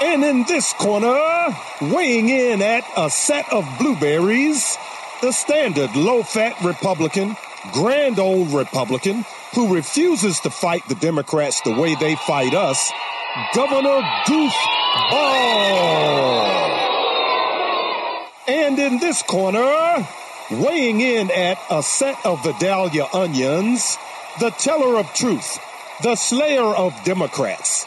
And in this corner, weighing in at a set of blueberries, the standard low fat Republican, grand old Republican, who refuses to fight the Democrats the way they fight us, Governor Goofball. And in this corner, weighing in at a set of Vidalia onions, the teller of truth, the slayer of Democrats.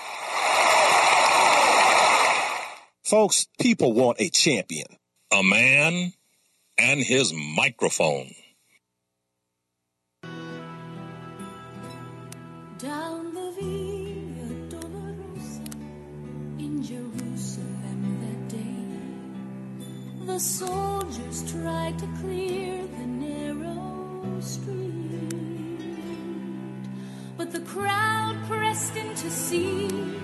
Folks, people want a champion. A man and his microphone. Down the Via Dolorosa in Jerusalem that day, the soldiers tried to clear the narrow street, but the crowd pressed in to see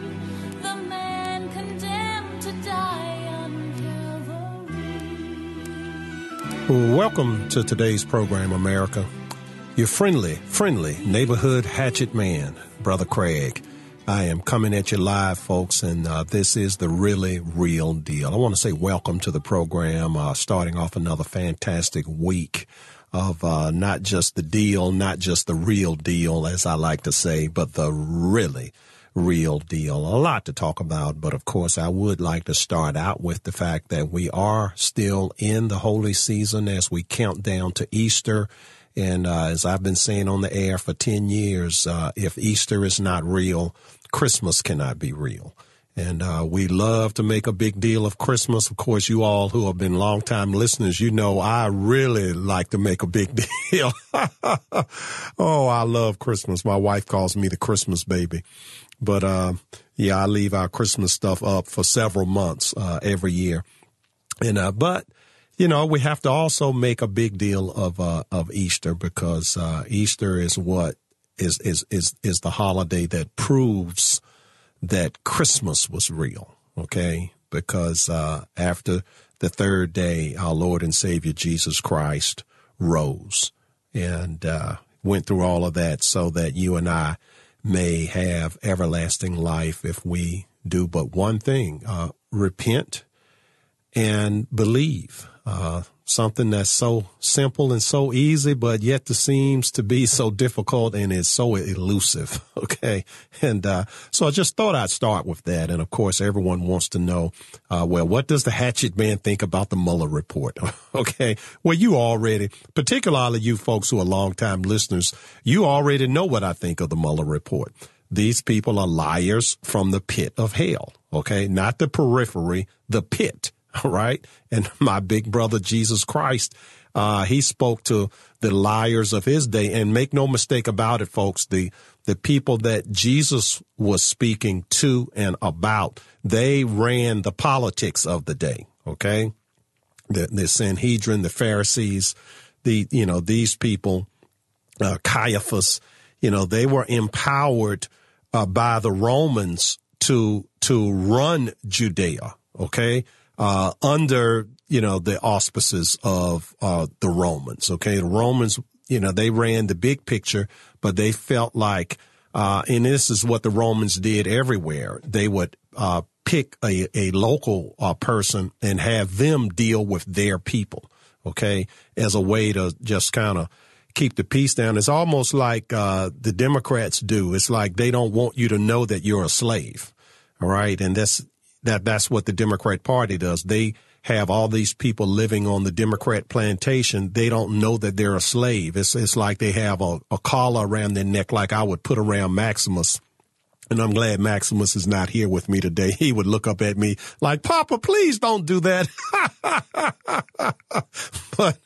Welcome to today's program, America. Your friendly, friendly neighborhood hatchet man, Brother Craig. I am coming at you live, folks, and uh, this is the really real deal. I want to say welcome to the program, uh, starting off another fantastic week of uh, not just the deal, not just the real deal, as I like to say, but the really real deal. A lot to talk about, but of course, I would like to start out with the fact that we are still in the holy season as we count down to Easter. And uh, as I've been saying on the air for 10 years, uh, if Easter is not real, Christmas cannot be real. And uh, we love to make a big deal of Christmas. Of course, you all who have been longtime listeners, you know I really like to make a big deal. oh, I love Christmas. My wife calls me the Christmas baby. But uh, yeah, I leave our Christmas stuff up for several months uh, every year. And uh, but you know, we have to also make a big deal of uh, of Easter because uh, Easter is what is is is is the holiday that proves that Christmas was real. Okay, because uh, after the third day, our Lord and Savior Jesus Christ rose and went through all of that so that you and I may have everlasting life if we do but one thing: uh, repent and believe. Uh, something that's so simple and so easy, but yet seems to be so difficult and is so elusive. Okay. And, uh, so I just thought I'd start with that. And of course, everyone wants to know, uh, well, what does the hatchet man think about the Mueller report? okay. Well, you already, particularly you folks who are longtime listeners, you already know what I think of the Mueller report. These people are liars from the pit of hell. Okay. Not the periphery, the pit. right? And my big brother, Jesus Christ, uh, he spoke to the liars of his day. And make no mistake about it, folks, the, the people that Jesus was speaking to and about, they ran the politics of the day. Okay. The, the Sanhedrin, the Pharisees, the, you know, these people, uh, Caiaphas, you know, they were empowered, uh, by the Romans to, to run Judea. Okay uh, under you know the auspices of uh, the Romans. Okay, the Romans, you know, they ran the big picture, but they felt like, uh, and this is what the Romans did everywhere. They would uh, pick a a local uh, person and have them deal with their people. Okay, as a way to just kind of keep the peace down. It's almost like uh, the Democrats do. It's like they don't want you to know that you're a slave. All right, and that's that that's what the Democrat Party does. They have all these people living on the Democrat plantation. They don't know that they're a slave. It's it's like they have a, a collar around their neck, like I would put around Maximus. And I'm glad Maximus is not here with me today. He would look up at me like, Papa, please don't do that. but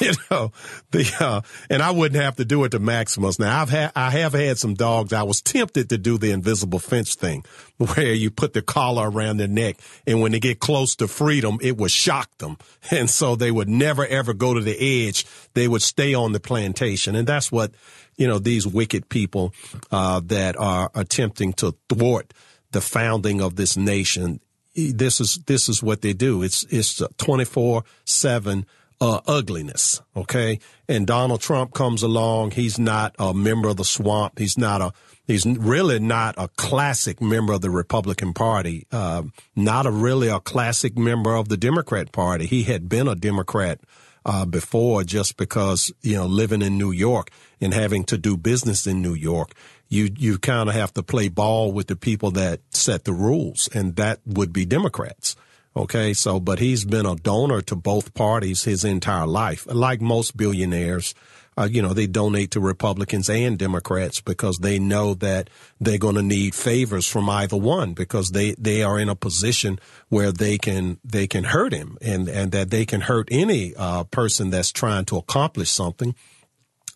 you know, the, uh, and I wouldn't have to do it to Maximus. Now I've had, I have had some dogs. I was tempted to do the invisible fence thing where you put the collar around their neck and when they get close to freedom, it would shock them. And so they would never ever go to the edge. They would stay on the plantation. And that's what, you know, these wicked people, uh, that are attempting to thwart the founding of this nation. This is, this is what they do. It's, it's 24 seven uh, ugliness. Okay. And Donald Trump comes along. He's not a member of the swamp. He's not a, he's really not a classic member of the Republican Party. Uh, not a really a classic member of the Democrat Party. He had been a Democrat uh, before just because, you know, living in New York and having to do business in New York, you, you kind of have to play ball with the people that set the rules. And that would be Democrats. Okay. So, but he's been a donor to both parties his entire life. Like most billionaires, uh, you know, they donate to Republicans and Democrats because they know that they're going to need favors from either one because they, they are in a position where they can, they can hurt him and, and that they can hurt any, uh, person that's trying to accomplish something.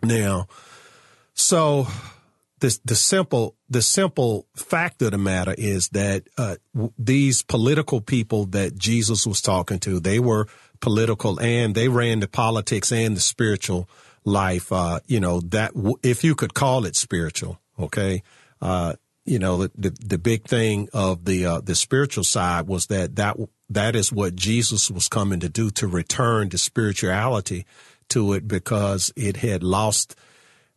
Now, so the, the simple the simple fact of the matter is that uh, w- these political people that Jesus was talking to, they were political and they ran the politics and the spiritual life. Uh, you know that w- if you could call it spiritual, okay. Uh, you know the, the, the big thing of the uh, the spiritual side was that that that is what Jesus was coming to do to return the spirituality to it because it had lost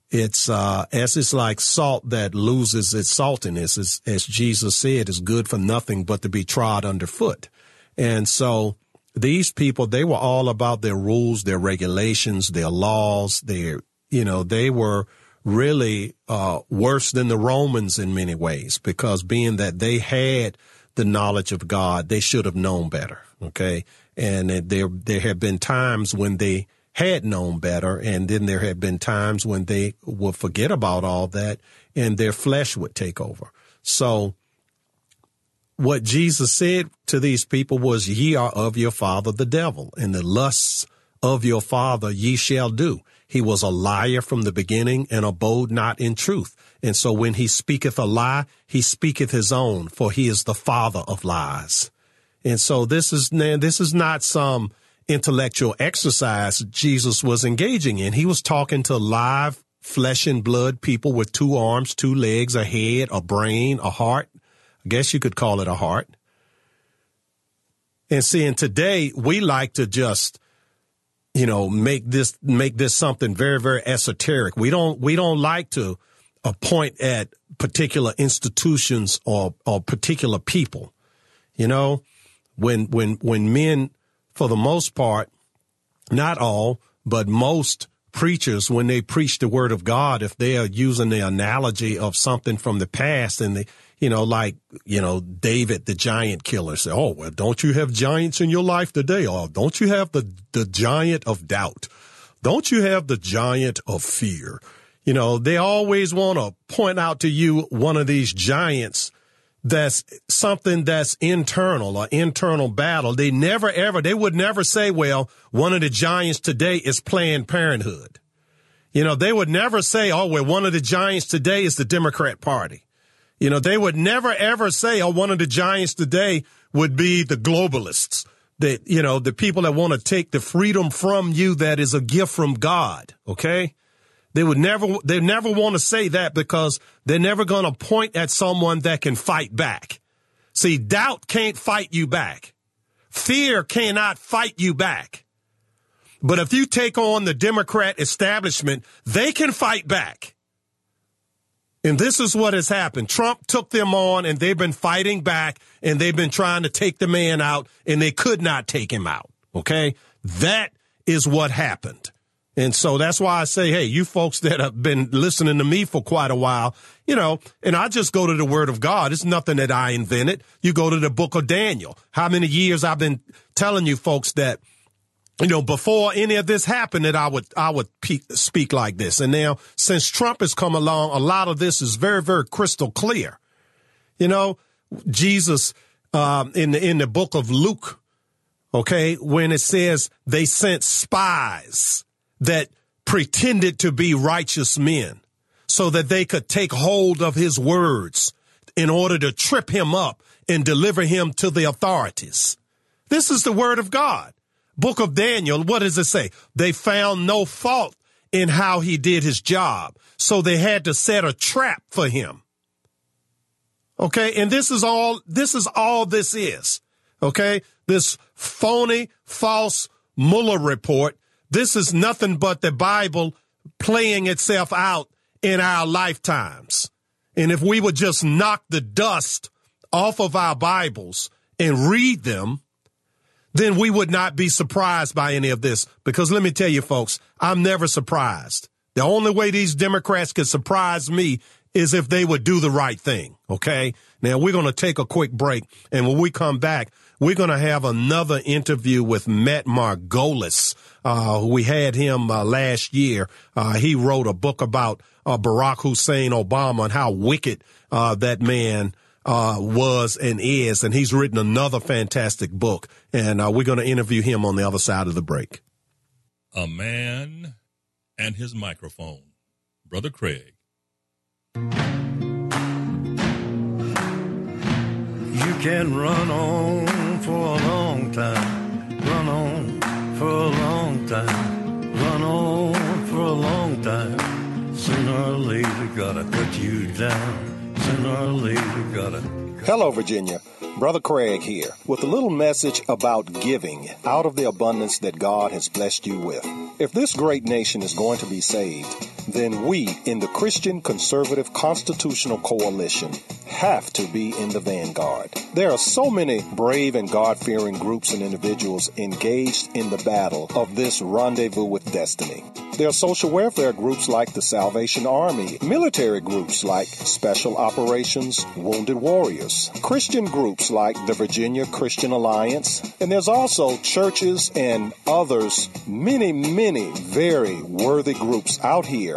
it's uh, as it's like salt that loses its saltiness, as, as Jesus said, is good for nothing but to be trod underfoot. And so these people, they were all about their rules, their regulations, their laws, their, you know, they were really uh, worse than the Romans in many ways because being that they had the knowledge of God, they should have known better. Okay. And there, there have been times when they had known better. And then there had been times when they would forget about all that and their flesh would take over. So what Jesus said to these people was, ye are of your father, the devil, and the lusts of your father ye shall do. He was a liar from the beginning and abode not in truth. And so when he speaketh a lie, he speaketh his own, for he is the father of lies. And so this is, this is not some, intellectual exercise Jesus was engaging in. He was talking to live flesh and blood people with two arms, two legs, a head, a brain, a heart. Guess you could call it a heart. And seeing today, we like to just, you know, make this, make this something very, very esoteric. We don't, we don't like to point at particular institutions or, or particular people. You know, when, when, when men for the most part, not all, but most preachers, when they preach the word of God, if they are using the analogy of something from the past and the, you know, like, you know, David, the giant killer said, Oh, well, don't you have giants in your life today? Or don't you have the, the giant of doubt? Don't you have the giant of fear? You know, they always want to point out to you one of these giants that's something that's internal, an internal battle. They never ever, they would never say, well, one of the giants today is Planned Parenthood. You know, they would never say, oh, well, one of the giants today is the Democrat Party. You know, they would never ever say, oh, one of the giants today would be the globalists. That, you know, the people that want to take the freedom from you that is a gift from God. Okay. They would never, they never want to say that because they're never going to point at someone that can fight back. See, doubt can't fight you back. Fear cannot fight you back. But if you take on the Democrat establishment, they can fight back. And this is what has happened. Trump took them on and they've been fighting back and they've been trying to take the man out and they could not take him out. Okay. That is what happened. And so that's why I say, hey, you folks that have been listening to me for quite a while, you know, and I just go to the word of God. It's nothing that I invented. You go to the book of Daniel. How many years I've been telling you folks that, you know, before any of this happened that I would, I would pe- speak like this. And now since Trump has come along, a lot of this is very, very crystal clear. You know, Jesus, um, in the, in the book of Luke, okay, when it says they sent spies, that pretended to be righteous men so that they could take hold of his words in order to trip him up and deliver him to the authorities. This is the word of God. Book of Daniel, what does it say? They found no fault in how he did his job. So they had to set a trap for him. Okay. And this is all, this is all this is. Okay. This phony, false Mueller report. This is nothing but the Bible playing itself out in our lifetimes. And if we would just knock the dust off of our Bibles and read them, then we would not be surprised by any of this. Because let me tell you, folks, I'm never surprised. The only way these Democrats could surprise me is if they would do the right thing. Okay. Now we're going to take a quick break. And when we come back, we're going to have another interview with Matt Margolis. Uh, we had him uh, last year. Uh, he wrote a book about uh, Barack Hussein Obama and how wicked uh, that man uh, was and is. And he's written another fantastic book. And we're going to interview him on the other side of the break. A man and his microphone. Brother Craig. You can run on for a long time, run on for a long time, run on for a long time. Sooner or later, gotta cut you down. Hello, Virginia. Brother Craig here with a little message about giving out of the abundance that God has blessed you with. If this great nation is going to be saved, then we in the Christian Conservative Constitutional Coalition have to be in the vanguard. There are so many brave and God fearing groups and individuals engaged in the battle of this rendezvous with destiny. There are social welfare groups like the Salvation Army, military groups like Special Operations Wounded Warriors, Christian groups like the Virginia Christian Alliance, and there's also churches and others, many, many very worthy groups out here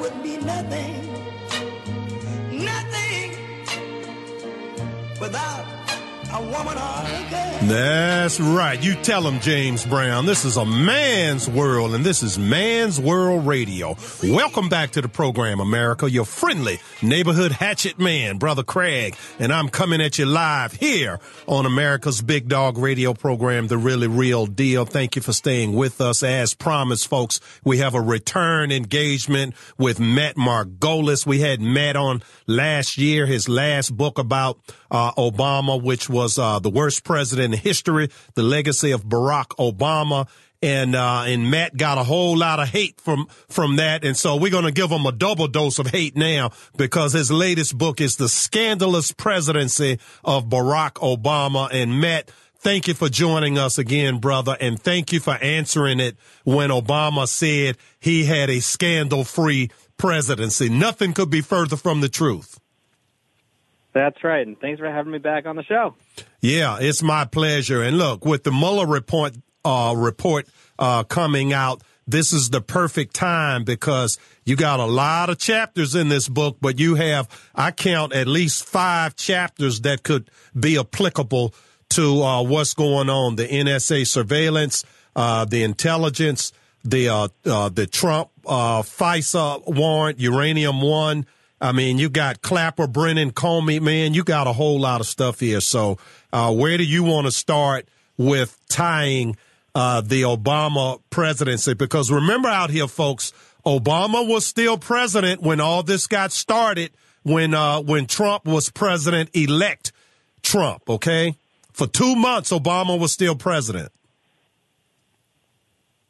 Wouldn't be nothing, nothing without That's right. You tell him, James Brown. This is a man's world, and this is Man's World Radio. Welcome back to the program, America. Your friendly neighborhood hatchet man, Brother Craig, and I'm coming at you live here on America's Big Dog Radio program, The Really Real Deal. Thank you for staying with us. As promised, folks, we have a return engagement with Matt Margolis. We had Matt on last year, his last book about uh, Obama, which was uh, the worst president in history, the legacy of Barack Obama. And, uh, and Matt got a whole lot of hate from, from that. And so we're going to give him a double dose of hate now because his latest book is The Scandalous Presidency of Barack Obama. And Matt, thank you for joining us again, brother. And thank you for answering it when Obama said he had a scandal free presidency. Nothing could be further from the truth. That's right, and thanks for having me back on the show. Yeah, it's my pleasure. And look, with the Mueller report uh, report uh, coming out, this is the perfect time because you got a lot of chapters in this book, but you have I count at least five chapters that could be applicable to uh, what's going on: the NSA surveillance, uh, the intelligence, the uh, uh, the Trump FISA warrant, Uranium One. I mean, you got Clapper, Brennan, Comey, man, you got a whole lot of stuff here. So, uh, where do you want to start with tying uh, the Obama presidency? Because remember out here, folks, Obama was still president when all this got started. When uh, when Trump was president elect, Trump. Okay, for two months, Obama was still president.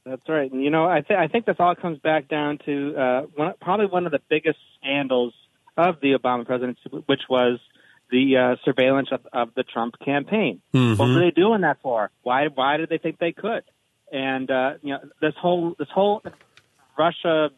That's right, and you know, I, th- I think this all comes back down to uh, one, probably one of the biggest scandals of the Obama presidency, which was the uh, surveillance of, of the Trump campaign. Mm-hmm. What were they doing that for? Why? Why did they think they could? And uh, you know, this whole this whole Russia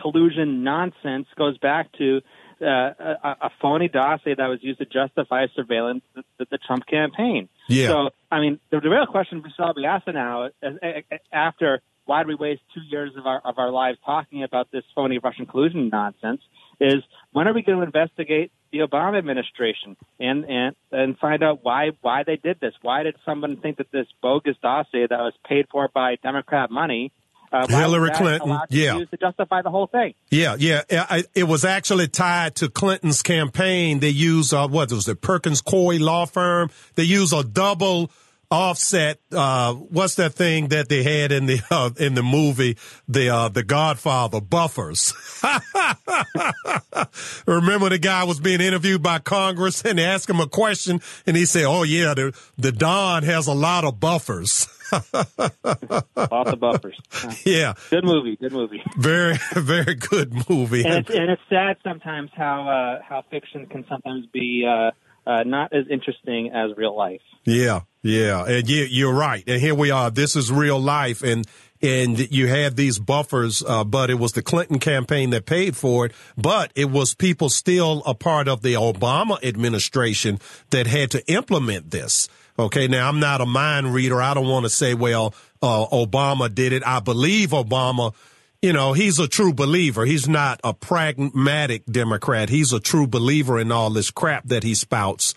collusion nonsense goes back to uh, a, a phony dossier that was used to justify surveillance the, the, the Trump campaign. Yeah. So, I mean, the, the real question we should all be asking now, is, uh, after why did we waste two years of our of our lives talking about this phony Russian collusion nonsense? Is when are we going to investigate the Obama administration and and and find out why why they did this? Why did someone think that this bogus dossier that was paid for by Democrat money? Uh, Hillary Clinton, yeah. to justify the whole thing. Yeah, yeah. I, it was actually tied to Clinton's campaign. They used, uh, what was it, Perkins Coie law firm. They used a double offset, uh, what's that thing that they had in the, uh, in the movie, the, uh, the Godfather, buffers. Remember the guy was being interviewed by Congress and they asked him a question and he said, oh yeah, the, the Don has a lot of buffers. Lots of buffers. yeah. Good movie. Good movie. Very, very good movie. And it's, and it's sad sometimes how uh, how fiction can sometimes be uh, uh, not as interesting as real life. Yeah, yeah, and you, you're right. And here we are. This is real life, and and you had these buffers, uh, but it was the Clinton campaign that paid for it. But it was people still a part of the Obama administration that had to implement this. Okay, now I'm not a mind reader. I don't want to say, well, uh, Obama did it. I believe Obama. You know, he's a true believer. He's not a pragmatic Democrat. He's a true believer in all this crap that he spouts.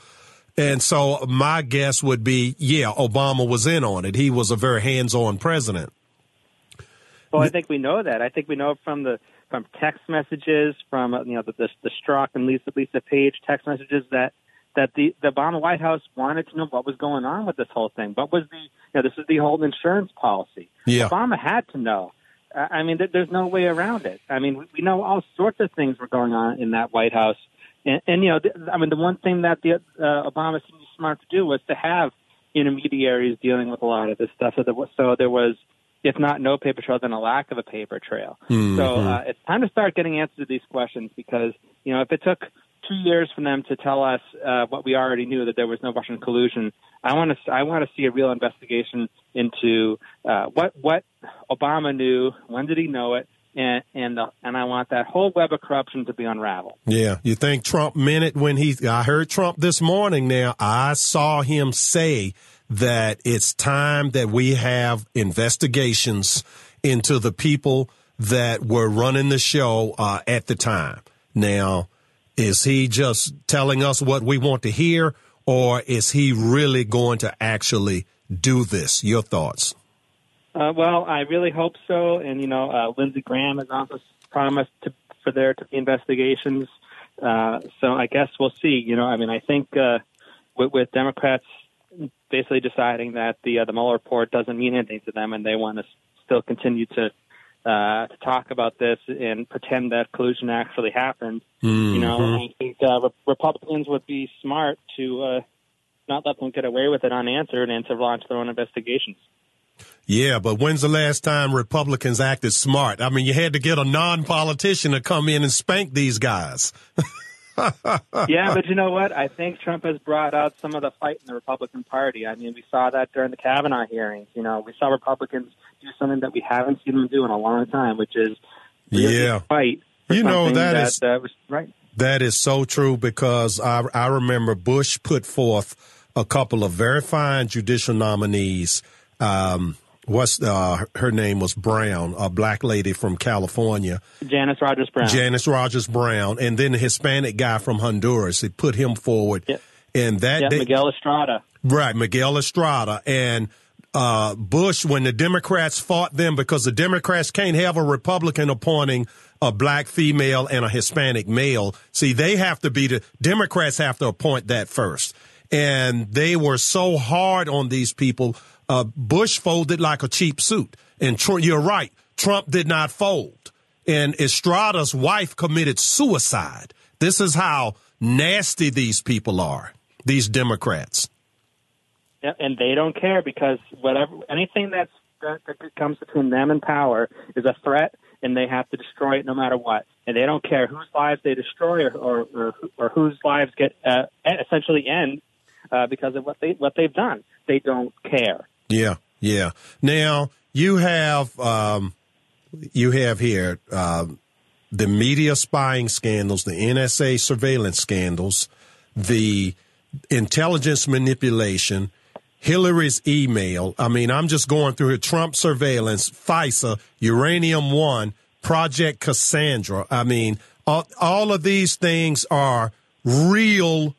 And so my guess would be, yeah, Obama was in on it. He was a very hands-on president. Well, I think we know that. I think we know from the from text messages, from you know the the, the Strzok and Lisa Lisa Page text messages that that the the Obama White House wanted to know what was going on with this whole thing. What was the you know this is the whole insurance policy. Yeah. Obama had to know. I mean, there's no way around it. I mean, we, know all sorts of things were going on in that White House, and, and you know, I mean, the one thing that the uh, Obama seemed smart to do was to have intermediaries dealing with a lot of this stuff. So there was, so there was if not no paper trail, then a lack of a paper trail. Mm-hmm. So uh, it's time to start getting answers to these questions because you know if it took two years for them to tell us uh, what we already knew that there was no Russian collusion, I want to I want to see a real investigation into uh, what what Obama knew, when did he know it, and and uh, and I want that whole web of corruption to be unraveled. Yeah, you think Trump meant it when he? I heard Trump this morning. Now I saw him say that it's time that we have investigations into the people that were running the show uh, at the time. Now, is he just telling us what we want to hear, or is he really going to actually do this? Your thoughts? Uh, well, I really hope so. And you know, uh, Lindsey Graham has also promised to, for there to be investigations. Uh, so I guess we'll see. You know, I mean, I think uh, with, with Democrats basically deciding that the uh, the Mueller report doesn't mean anything to them, and they want to still continue to uh, to talk about this and pretend that collusion actually happened. Mm-hmm. You know, I think uh, Re- Republicans would be smart to uh, not let them get away with it unanswered and to launch their own investigations. Yeah, but when's the last time Republicans acted smart? I mean, you had to get a non-politician to come in and spank these guys. yeah, but you know what? I think Trump has brought out some of the fight in the Republican Party. I mean, we saw that during the Kavanaugh hearings. You know, we saw Republicans do something that we haven't seen them do in a long time, which is really Yeah. fight. You know, that that is- uh, was right. That is so true because I, I remember Bush put forth a couple of very fine judicial nominees. Um, what's uh, her name was Brown, a black lady from California, Janice Rogers Brown. Janice Rogers Brown, and then the Hispanic guy from Honduras. They put him forward, Yep. and that day- Miguel Estrada. Right, Miguel Estrada and uh, Bush when the Democrats fought them because the Democrats can't have a Republican appointing a black female and a Hispanic male. See, they have to be the Democrats have to appoint that first. And they were so hard on these people. Uh, Bush folded like a cheap suit. And Tr- you're right. Trump did not fold. And Estrada's wife committed suicide. This is how nasty these people are, these Democrats. Yeah, and they don't care because whatever anything that's that, that comes between them and power is a threat, and they have to destroy it no matter what. And they don't care whose lives they destroy or or, or, or whose lives get uh, essentially end uh, because of what they what they've done. They don't care. Yeah, yeah. Now you have um, you have here um, the media spying scandals, the NSA surveillance scandals, the intelligence manipulation, Hillary's email. I mean, I'm just going through here. Trump surveillance, FISA, Uranium One, Project Cassandra. I mean, All, all of these things are real.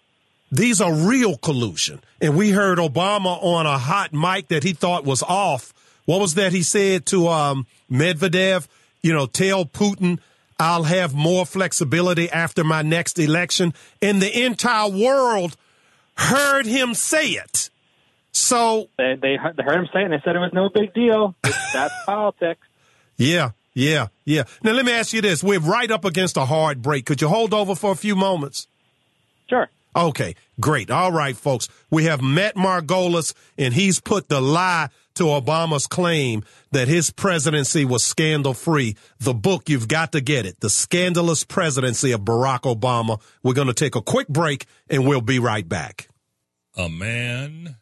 These are real collusion. And we heard Obama on a hot mic that he thought was off. What was that he said to um, Medvedev? You know, tell Putin I'll have more flexibility after my next election. And the entire world heard him say it. So They they heard, they heard him say it and they said it was no big deal. That's politics. Yeah, yeah, yeah. Now let me ask you this: We're right up against a hard break. Could you hold over for a few moments? Sure. Okay, great. All right, folks. We have Matt Margolis, and he's put the lie to Obama's claim that his presidency was scandal free. The book, you've got to get it. The Scandalous Presidency of Barack Obama. We're going to take a quick break, and we'll be right back. A man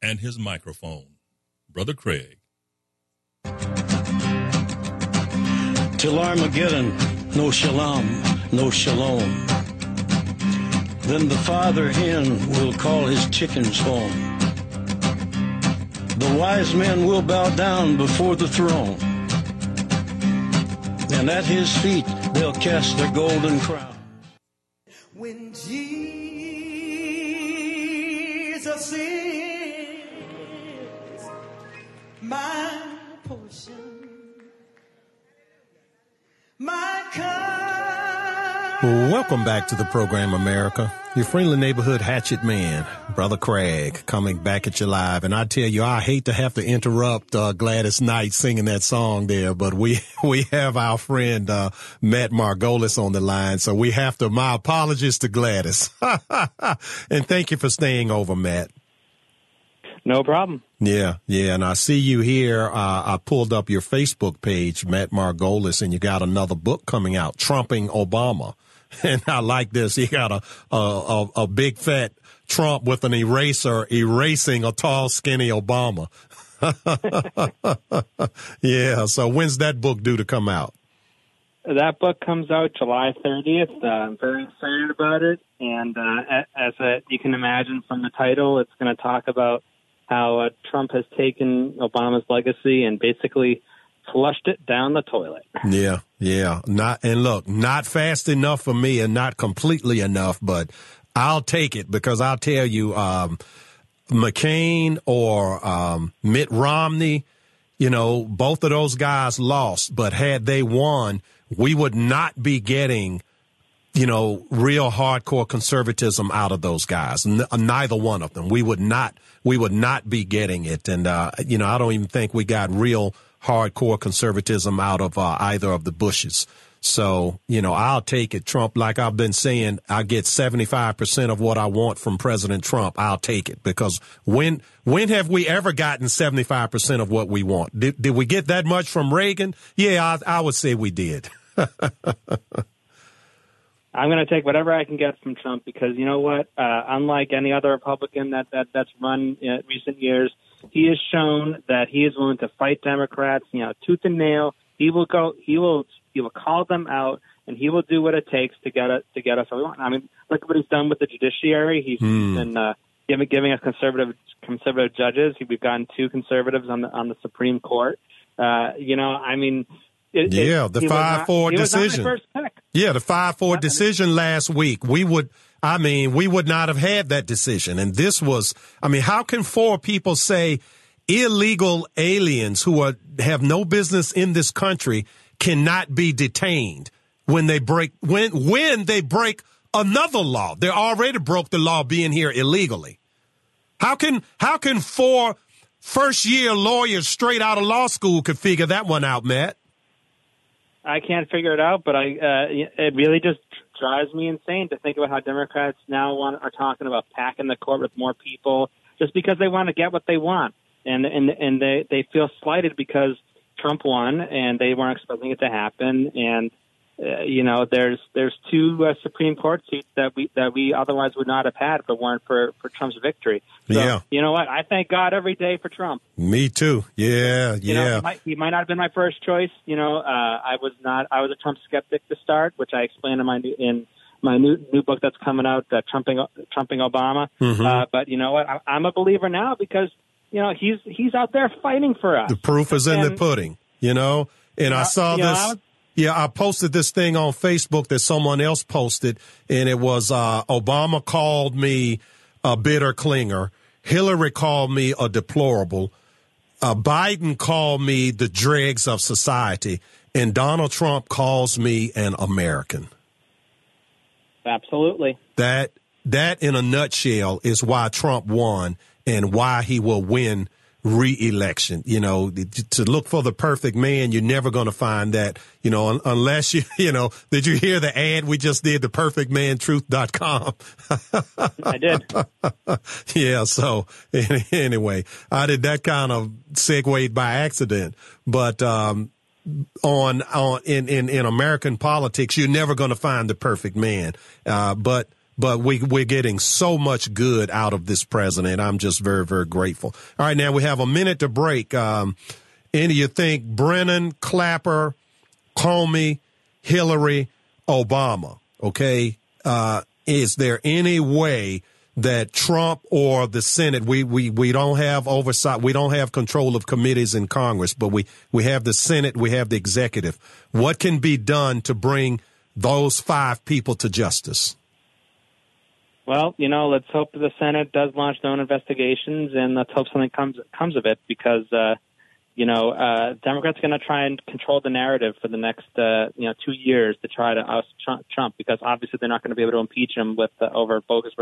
and his microphone. Brother Craig. Till Armageddon, no shalom, no shalom. Then the father hen will call his chickens home. The wise men will bow down before the throne. And at his feet they'll cast their golden crown. When Jesus is my portion, my cup. Welcome back to the program, America. Your friendly neighborhood hatchet man, Brother Craig, coming back at you live. And I tell you, I hate to have to interrupt uh, Gladys Knight singing that song there, but we we have our friend uh, Matt Margolis on the line, so we have to. My apologies to Gladys, and thank you for staying over, Matt. No problem. Yeah, yeah, and I see you here. Uh, I pulled up your Facebook page, Matt Margolis, and you got another book coming out, Trumping Obama. And I like this. You got a a, a, a big fat Trump with an eraser erasing a tall, skinny Obama. yeah. So when's that book due to come out? That book comes out July 30th. Uh, I'm very excited about it, and uh, as a, you can imagine from the title, it's going to talk about how uh, Trump has taken Obama's legacy and basically flushed it down the toilet. Yeah, yeah. Not and look, not fast enough for me, and not completely enough, but I'll take it because I'll tell you, um, McCain or um, Mitt Romney, you know, both of those guys lost, but had they won, we would not be getting, you know, real hardcore conservatism out of those guys. N- neither one of them. We would not, we would not be getting it. And, uh, you know, I don't even think we got real hardcore conservatism out of uh, either of the Bushes. So, you know, I'll take it. Trump, like I've been saying, I get 75% of what I want from President Trump. I'll take it because when, when have we ever gotten 75% of what we want? Did, did we get that much from Reagan? Yeah, I, I would say we did. I'm going to take whatever I can get from Trump because you know what? Uh, unlike any other Republican that, that that's run in recent years, he has shown that he is willing to fight Democrats, you know, tooth and nail. He will go. He will. He will call them out, and he will do what it takes to get us to get us what we want. I mean, look at what he's done with the judiciary. He's Hmm. been uh, giving giving us conservative conservative judges. We've gotten two conservatives on the on the Supreme Court. Uh, you know, I mean, it, Yeah, it, the he was not- 5-4 he was not my decision. Yeah, the five four decision last week. We would, I mean, we would not have had that decision. And this was, I mean, how can four people say illegal aliens who are have no business in this country cannot be detained when they break when when they break another law? They already broke the law being here illegally. How can how can four first year lawyers straight out of law school could figure that one out, Matt? I can't figure it out, but I uh, it really just drives me insane to think about how Democrats now want are talking about packing the court with more people just because they want to get what they want, and and and they they feel slighted because Trump won and they weren't expecting it to happen, and uh, you know there's there's two uh, Supreme Court seats that we that we otherwise would not have had if it weren't for for Trump's victory. So, Yeah. you know what? I thank God every day for Trump. Me too. Yeah, You yeah. know, he might, he might not have been my first choice. You know, uh, I was not. I was a Trump skeptic to start, which I explain in my new, in my new new book that's coming out, uh, trumping trumping Obama. Mm-hmm. Uh, but you know what? I, I'm a believer now because you know he's he's out there fighting for us. The proof is in the pudding, you know. And I saw you know, this. I was- Yeah, I posted this thing on Facebook that someone else posted, and it was uh, Obama called me a bitter clinger. Hillary called me a deplorable. Uh, Biden called me the dregs of society, and Donald Trump calls me an American. Absolutely. That that in a nutshell is why Trump won and why he will win re-election. You know, to look for the perfect man, you're never going to find that, you know, un- unless you, you know, did you hear the ad we just did, the perfecmantruth.com? I did. yeah. So anyway, I did that kind of segue by accident, but, um, on, on, in, in, in American politics, you're never going to find the perfect man. Uh, but, but we, we're getting so much good out of this president. I'm just very, very grateful. All right. Now we have a minute to break. Um, and you think Brennan, Clapper, Comey, Hillary, Obama. Okay. Uh, is there any way that Trump or the Senate, we, we, we don't have oversight, we don't have control of committees in Congress, but we, we have the Senate, we have the executive. What can be done to bring those five people to justice? Well, you know, let's hope the Senate does launch their own investigations, and let's hope something comes comes of it. Because uh, you know, uh, Democrats are going to try and control the narrative for the next uh, you know two years to try to oust Trump, because obviously they're not going to be able to impeach him with uh, over bogus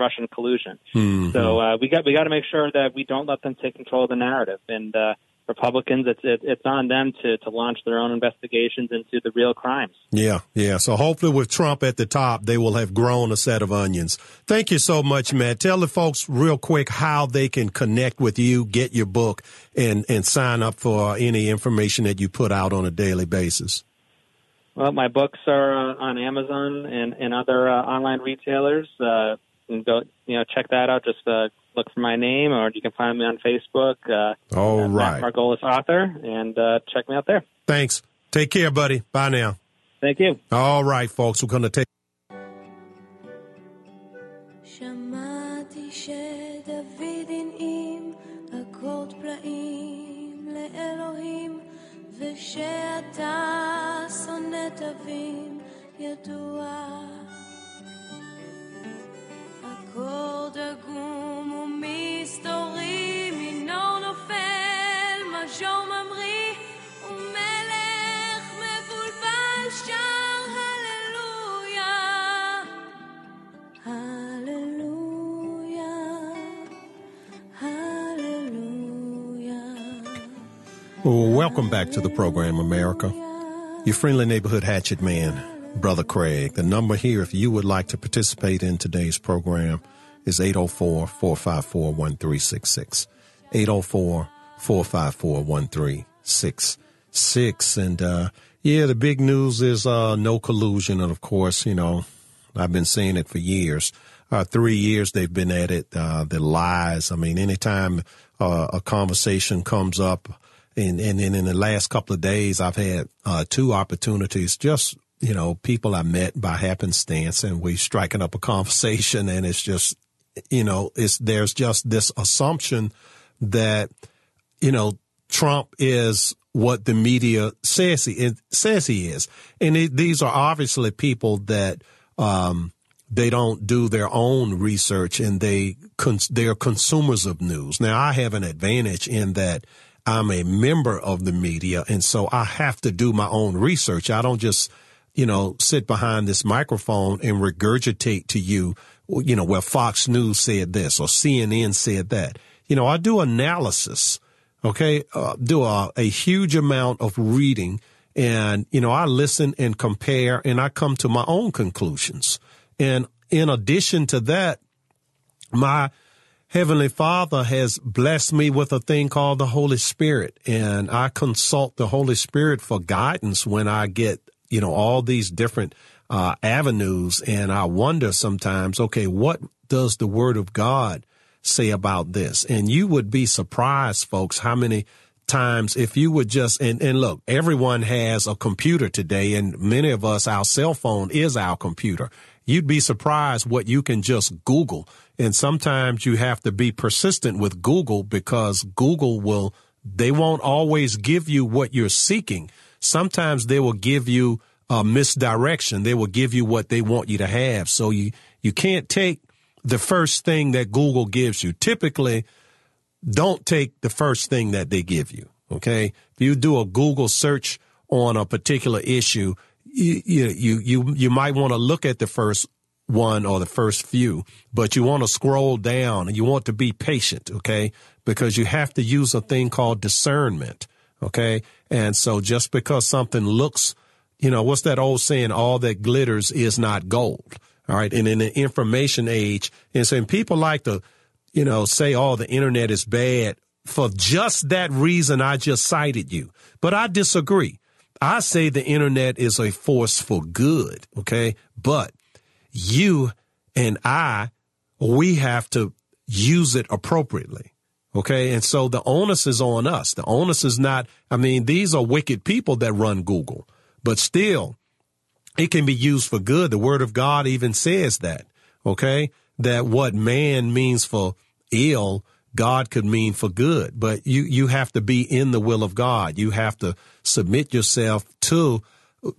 Russian collusion. Mm-hmm. So uh, we got we got to make sure that we don't let them take control of the narrative, and uh, Republicans, it's it, it's on them to to launch their own investigations into the real crimes. Yeah, yeah. So hopefully, with Trump at the top, they will have grown a set of onions. Thank you so much, Matt. Tell the folks real quick how they can connect with you, get your book, and and sign up for any information that you put out on a daily basis. Well, my books are uh, on Amazon and and other uh, online retailers. Uh, and go, you know, check that out. Just uh, look for my name, or you can find me on Facebook. Uh, All right. Matt Margolis author, and uh, check me out there. Thanks. Take care, buddy. Bye now. Thank you. All right, folks. We're going to take. שמעתי שדוד הנעים אקורד פלאים לאלוהים ושאתה שונא תווים ידוע Welcome back to the program, America. Your friendly neighborhood hatchet man, Brother Craig. The number here, if you would like to participate in today's program, is 804 454 1366. 804 454 1366. And, uh, yeah, the big news is, uh, no collusion. And of course, you know, I've been saying it for years. Uh, three years they've been at it. Uh, the lies. I mean, anytime uh, a conversation comes up, and, and, and in the last couple of days, I've had uh, two opportunities. Just you know, people I met by happenstance, and we striking up a conversation, and it's just you know, it's there's just this assumption that you know Trump is what the media says he says he is, and it, these are obviously people that um, they don't do their own research and they cons- they're consumers of news. Now I have an advantage in that I'm a member of the media, and so I have to do my own research. I don't just you know sit behind this microphone and regurgitate to you you know well Fox News said this or CNN said that. You know I do analysis okay, uh, do a, a huge amount of reading and, you know, I listen and compare and I come to my own conclusions. And in addition to that, my Heavenly Father has blessed me with a thing called the Holy Spirit. And I consult the Holy Spirit for guidance when I get, you know, all these different uh, avenues. And I wonder sometimes, okay, what does the Word of God say about this? And you would be surprised, folks, how many times if you would just and, and look everyone has a computer today and many of us our cell phone is our computer you'd be surprised what you can just google and sometimes you have to be persistent with google because google will they won't always give you what you're seeking sometimes they will give you a misdirection. They will give you what they want you to have. So you, you can't take the first thing that Google gives you. Typically, don't take the first thing that they give you. Okay. If you do a Google search on a particular issue, you, you, you, you might want to look at the first one or the first few, but you want to scroll down and you want to be patient. Okay. Because you have to use a thing called discernment. Okay. And so just because something looks, you know, what's that old saying? All that glitters is not gold. All right. And in the information age, and so people like to, you know, say, oh, the internet is bad for just that reason I just cited you. But I disagree. I say the internet is a force for good. Okay. But you and I, we have to use it appropriately. Okay. And so the onus is on us. The onus is not, I mean, these are wicked people that run Google, but still it can be used for good. The word of God even says that. Okay. That what man means for ill, God could mean for good, but you, you have to be in the will of God. You have to submit yourself to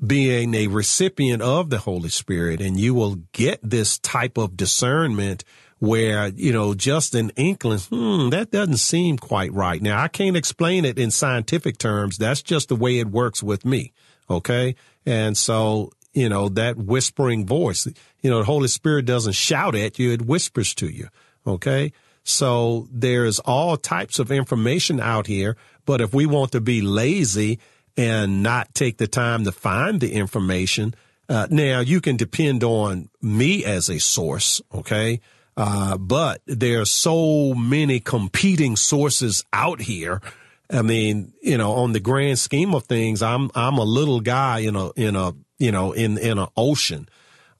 being a recipient of the Holy Spirit and you will get this type of discernment where, you know, just an inkling, hmm, that doesn't seem quite right. Now, I can't explain it in scientific terms. That's just the way it works with me. Okay. And so, you know, that whispering voice, you know, the Holy Spirit doesn't shout at you. It whispers to you. Okay. So there's all types of information out here. But if we want to be lazy and not take the time to find the information, uh, now you can depend on me as a source. Okay. Uh, but there are so many competing sources out here. I mean, you know, on the grand scheme of things, I'm, I'm a little guy in a, in a, you know, in, in an ocean,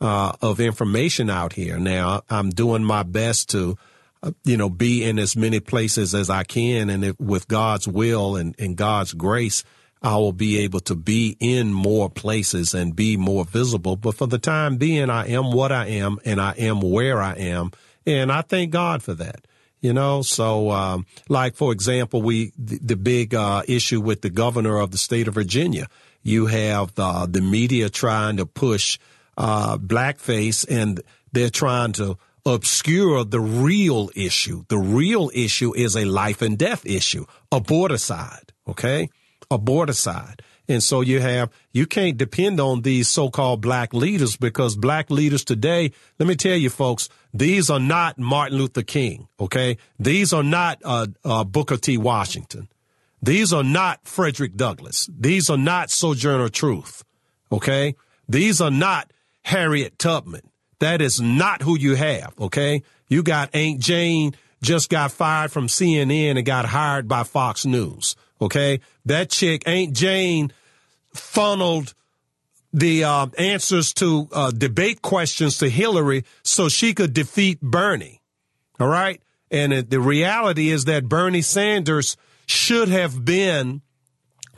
uh, of information out here. Now I'm doing my best to, uh, you know, be in as many places as I can. And if, with God's will and, and God's grace, I will be able to be in more places and be more visible. But for the time being, I am what I am and I am where I am. And I thank God for that. You know, so um, like for example, we the, the big uh, issue with the governor of the state of Virginia. You have uh, the media trying to push uh, blackface, and they're trying to obscure the real issue. The real issue is a life and death issue, aborticide. Okay, aborticide. And so you have, you can't depend on these so-called black leaders because black leaders today, let me tell you folks, these are not Martin Luther King. Okay. These are not, uh, uh, Booker T. Washington. These are not Frederick Douglass. These are not Sojourner Truth. Okay. These are not Harriet Tubman. That is not who you have. Okay. You got Aunt Jane just got fired from CNN and got hired by Fox News. Okay. That chick, Aunt Jane, funneled the uh, answers to uh, debate questions to Hillary so she could defeat Bernie. All right. And it, the reality is that Bernie Sanders should have been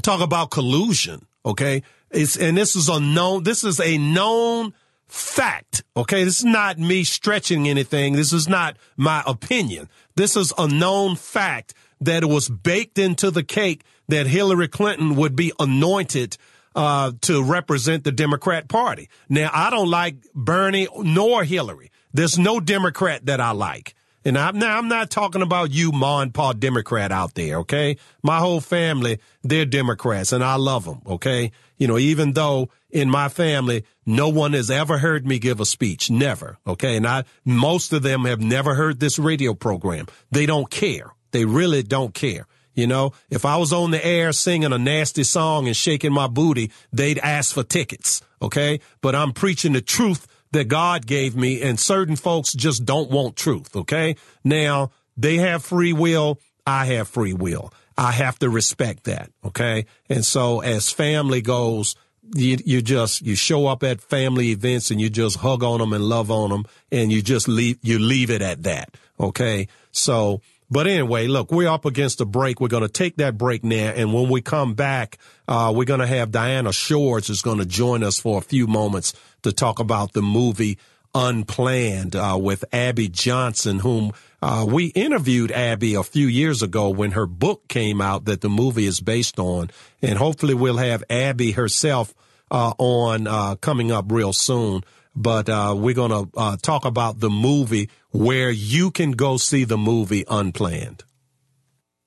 talk about collusion. Okay. It's, and this is a known, this is a known fact. Okay. This is not me stretching anything. This is not my opinion. This is a known fact that it was baked into the cake that Hillary Clinton would be anointed uh, to represent the Democrat Party. Now, I don't like Bernie nor Hillary. There's no Democrat that I like. And I'm now I'm not talking about you, Ma and Pa Democrat out there, okay? My whole family, they're Democrats and I love them, okay? You know, even though in my family, no one has ever heard me give a speech. Never. Okay. And I, most of them have never heard this radio program. They don't care. They really don't care. You know, if I was on the air singing a nasty song and shaking my booty, they'd ask for tickets. Okay. But I'm preaching the truth that God gave me and certain folks just don't want truth. Okay. Now they have free will. I have free will. I have to respect that. Okay. And so as family goes, you, you just, you show up at family events and you just hug on them and love on them and you just leave, you leave it at that. Okay. So, but anyway, look, we're up against a break. We're going to take that break now. And when we come back, uh, we're going to have Diana Shores is going to join us for a few moments to talk about the movie Unplanned uh, with Abby Johnson, whom uh, we interviewed Abby a few years ago when her book came out that the movie is based on. And hopefully we'll have Abby herself uh, on uh, coming up real soon. But uh, we're going to uh, talk about the movie where you can go see the movie Unplanned.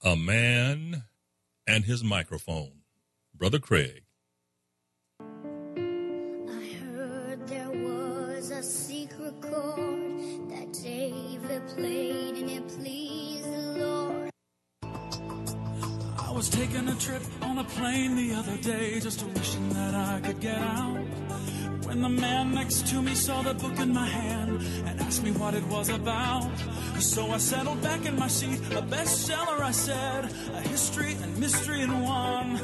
A man and his microphone. Brother Craig. I heard there was a secret chord that David played and it pleased the Lord. I was taking a trip on a plane the other day, just wishing that I could get out. When the man next to me saw the book in my hand and asked me what it was about. So I settled back in my seat, a bestseller, I said, a history and mystery in one.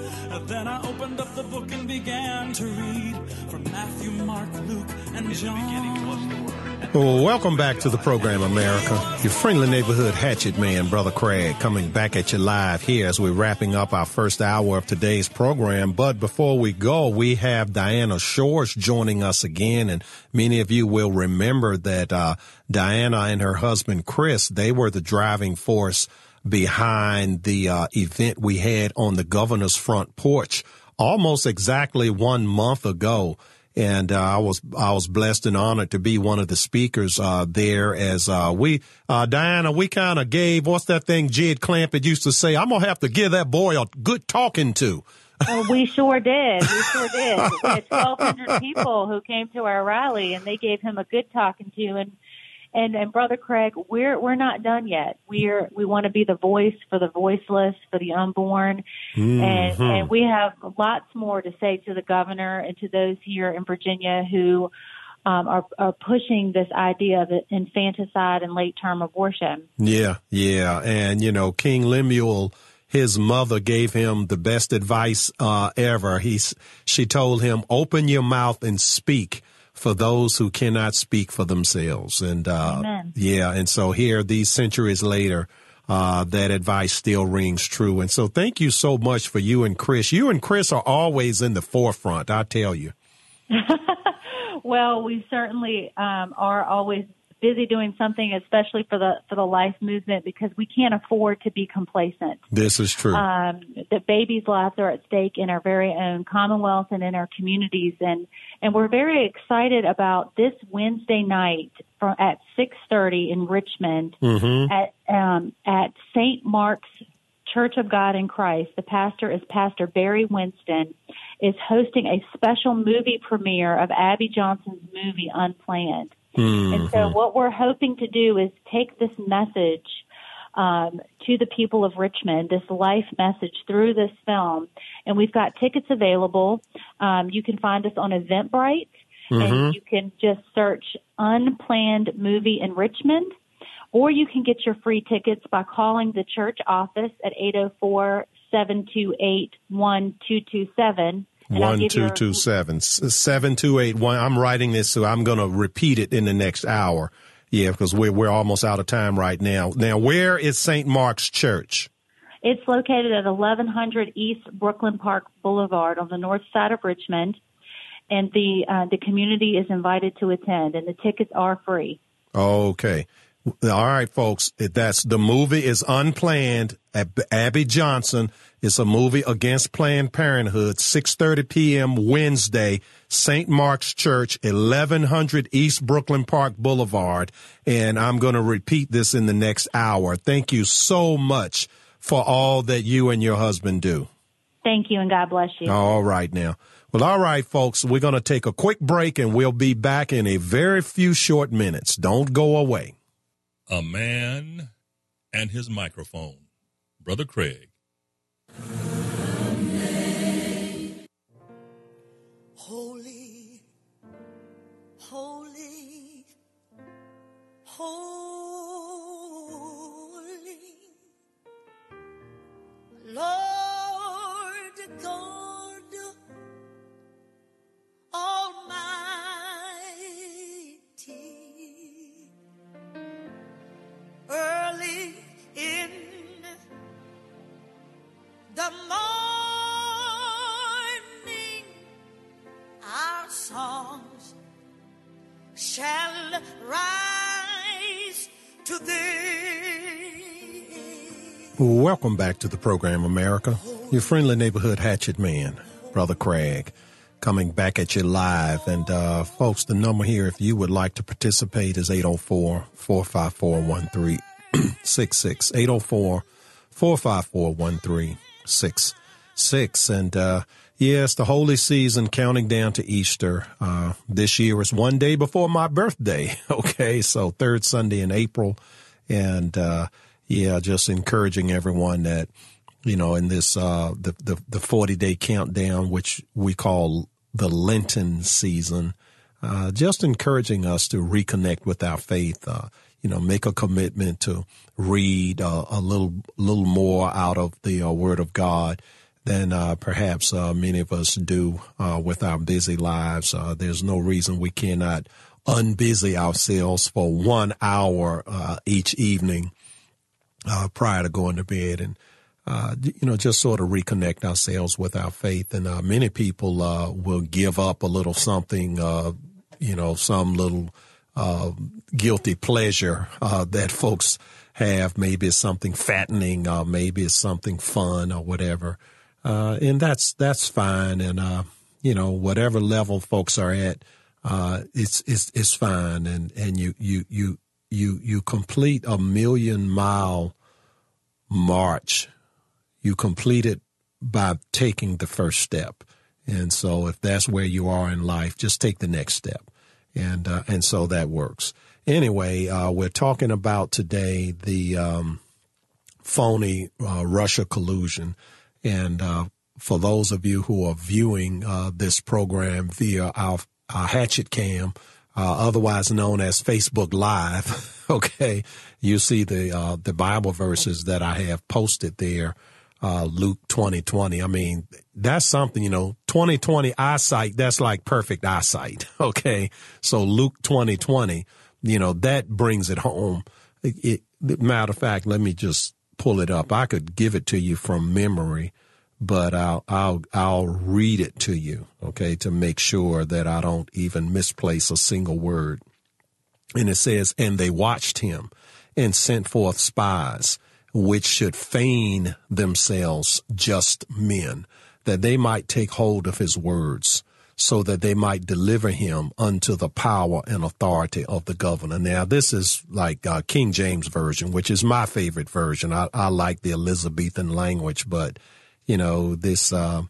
Then I opened up the book and began to read from Matthew, Mark, Luke, and John. Well, welcome back to the program, America. Your friendly neighborhood hatchet man, Brother Craig, coming back at you live here as we're wrapping up our first hour of today's program. But before we go, we have Diana Shores joining us again. And many of you will remember that uh, Diana and her husband, Chris, they were the driving force behind the uh, event we had on the governor's front porch almost exactly one month ago and uh, I was I was blessed and honored to be one of the speakers uh, there. As uh, we uh, Diana, we kind of gave what's that thing Jed Clampett used to say? I'm gonna have to give that boy a good talking to. Well, we sure did. We sure did. We had 1,200 people who came to our rally, and they gave him a good talking to. And and and brother Craig, we're we're not done yet. We're we want to be the voice for the voiceless, for the unborn, Mm-hmm. and and we have lots more to say to the governor and to those here in Virginia who. Um, are, are pushing this idea of infanticide and late term abortion. Yeah, yeah, and you know King Lemuel. His mother gave him the best advice uh, ever. He's she told him, "Open your mouth and speak." For those who cannot speak for themselves. And uh, yeah, and so here, these centuries later, uh, that advice still rings true. And so, thank you so much for you and Chris. You and Chris are always in the forefront. I tell you. Well, we certainly um, are always busy doing something, especially for the for the life movement, because we can't afford to be complacent. This is true. Um, the babies' lives are at stake in our very own Commonwealth and in our communities, and and we're very excited about this Wednesday night from at six thirty in Richmond Mhm. at um, at Saint Mark's Church of God in Christ. The pastor is Pastor Barry Winston is hosting a special movie premiere of Abby Johnson's movie Unplanned. And so, what we're hoping to do is take this message um, to the people of Richmond, this life message through this film. And we've got tickets available. Um, you can find us on Eventbrite, Mhm. and you can just search Unplanned Movie in Richmond. Or you can get your free tickets by calling the church office at 804 728 1227. One two two seven seven two eight one. I'm writing this, so I'm going to repeat it in the next hour. Yeah, because we're we're almost out of time right now. Now, where is St. Mark's Church? It's located at 1100 East Brooklyn Park Boulevard on the north side of Richmond, and the uh, the community is invited to attend, and the tickets are free. Okay. All right, folks. That's the movie is unplanned. Ab- Abby Johnson is a movie against Planned Parenthood. 6:30 p.m. Wednesday, St. Mark's Church, 1100 East Brooklyn Park Boulevard. And I'm going to repeat this in the next hour. Thank you so much for all that you and your husband do. Thank you, and God bless you. All right now. Well, all right, folks, we're going to take a quick break and we'll be back in a very few short minutes. Don't go away. A man and his microphone. Brother Craig. Holy, holy, holy, Welcome back to the program, America. Your friendly neighborhood hatchet man, Brother Craig, coming back at you live. And, uh, folks, the number here, if you would like to participate, is 804 454 1366. 804 454 1366. And, uh, yes, the holy season counting down to Easter. Uh, this year is one day before my birthday. Okay. So third Sunday in April. And, uh, yeah, just encouraging everyone that, you know, in this, uh, the, the, the 40 day countdown, which we call the Lenten season, uh, just encouraging us to reconnect with our faith, uh, you know, make a commitment to read uh, a little, little more out of the uh, Word of God than uh, perhaps many of us do uh, with our busy lives. There's no reason we cannot unbusy ourselves for one hour uh, each evening uh, prior to going to bed and uh, you know, just sort of reconnect ourselves with our faith. And uh, many people uh, will give up a little something, uh, you know, some little uh, guilty pleasure uh, that folks have. Maybe it's something fattening, or maybe it's something fun, or whatever. Uh, and that's that's fine. And uh, you know, whatever level folks are at, uh, it's it's it's fine. And and you you you you you complete a million mile march. You complete it by taking the first step. And so, if that's where you are in life, just take the next step. And uh, and so that works. Anyway, uh, we're talking about today the um, phony uh, Russia collusion. And uh, for those of you who are viewing uh, this program via our, our Hatchet Cam, uh, otherwise known as Facebook Live, okay, you see the uh, the Bible verses that I have posted there. Uh, Luke twenty twenty. I mean, that's something you know. Twenty twenty eyesight. That's like perfect eyesight. Okay, so Luke twenty twenty. You know that brings it home. It, it, matter of fact, let me just pull it up. I could give it to you from memory, but I'll I'll I'll read it to you, okay, to make sure that I don't even misplace a single word. And it says, "And they watched him, and sent forth spies, which should feign themselves just men, that they might take hold of his words." So that they might deliver him unto the power and authority of the governor. Now, this is like uh, King James version, which is my favorite version. I, I like the Elizabethan language, but you know, this, uh,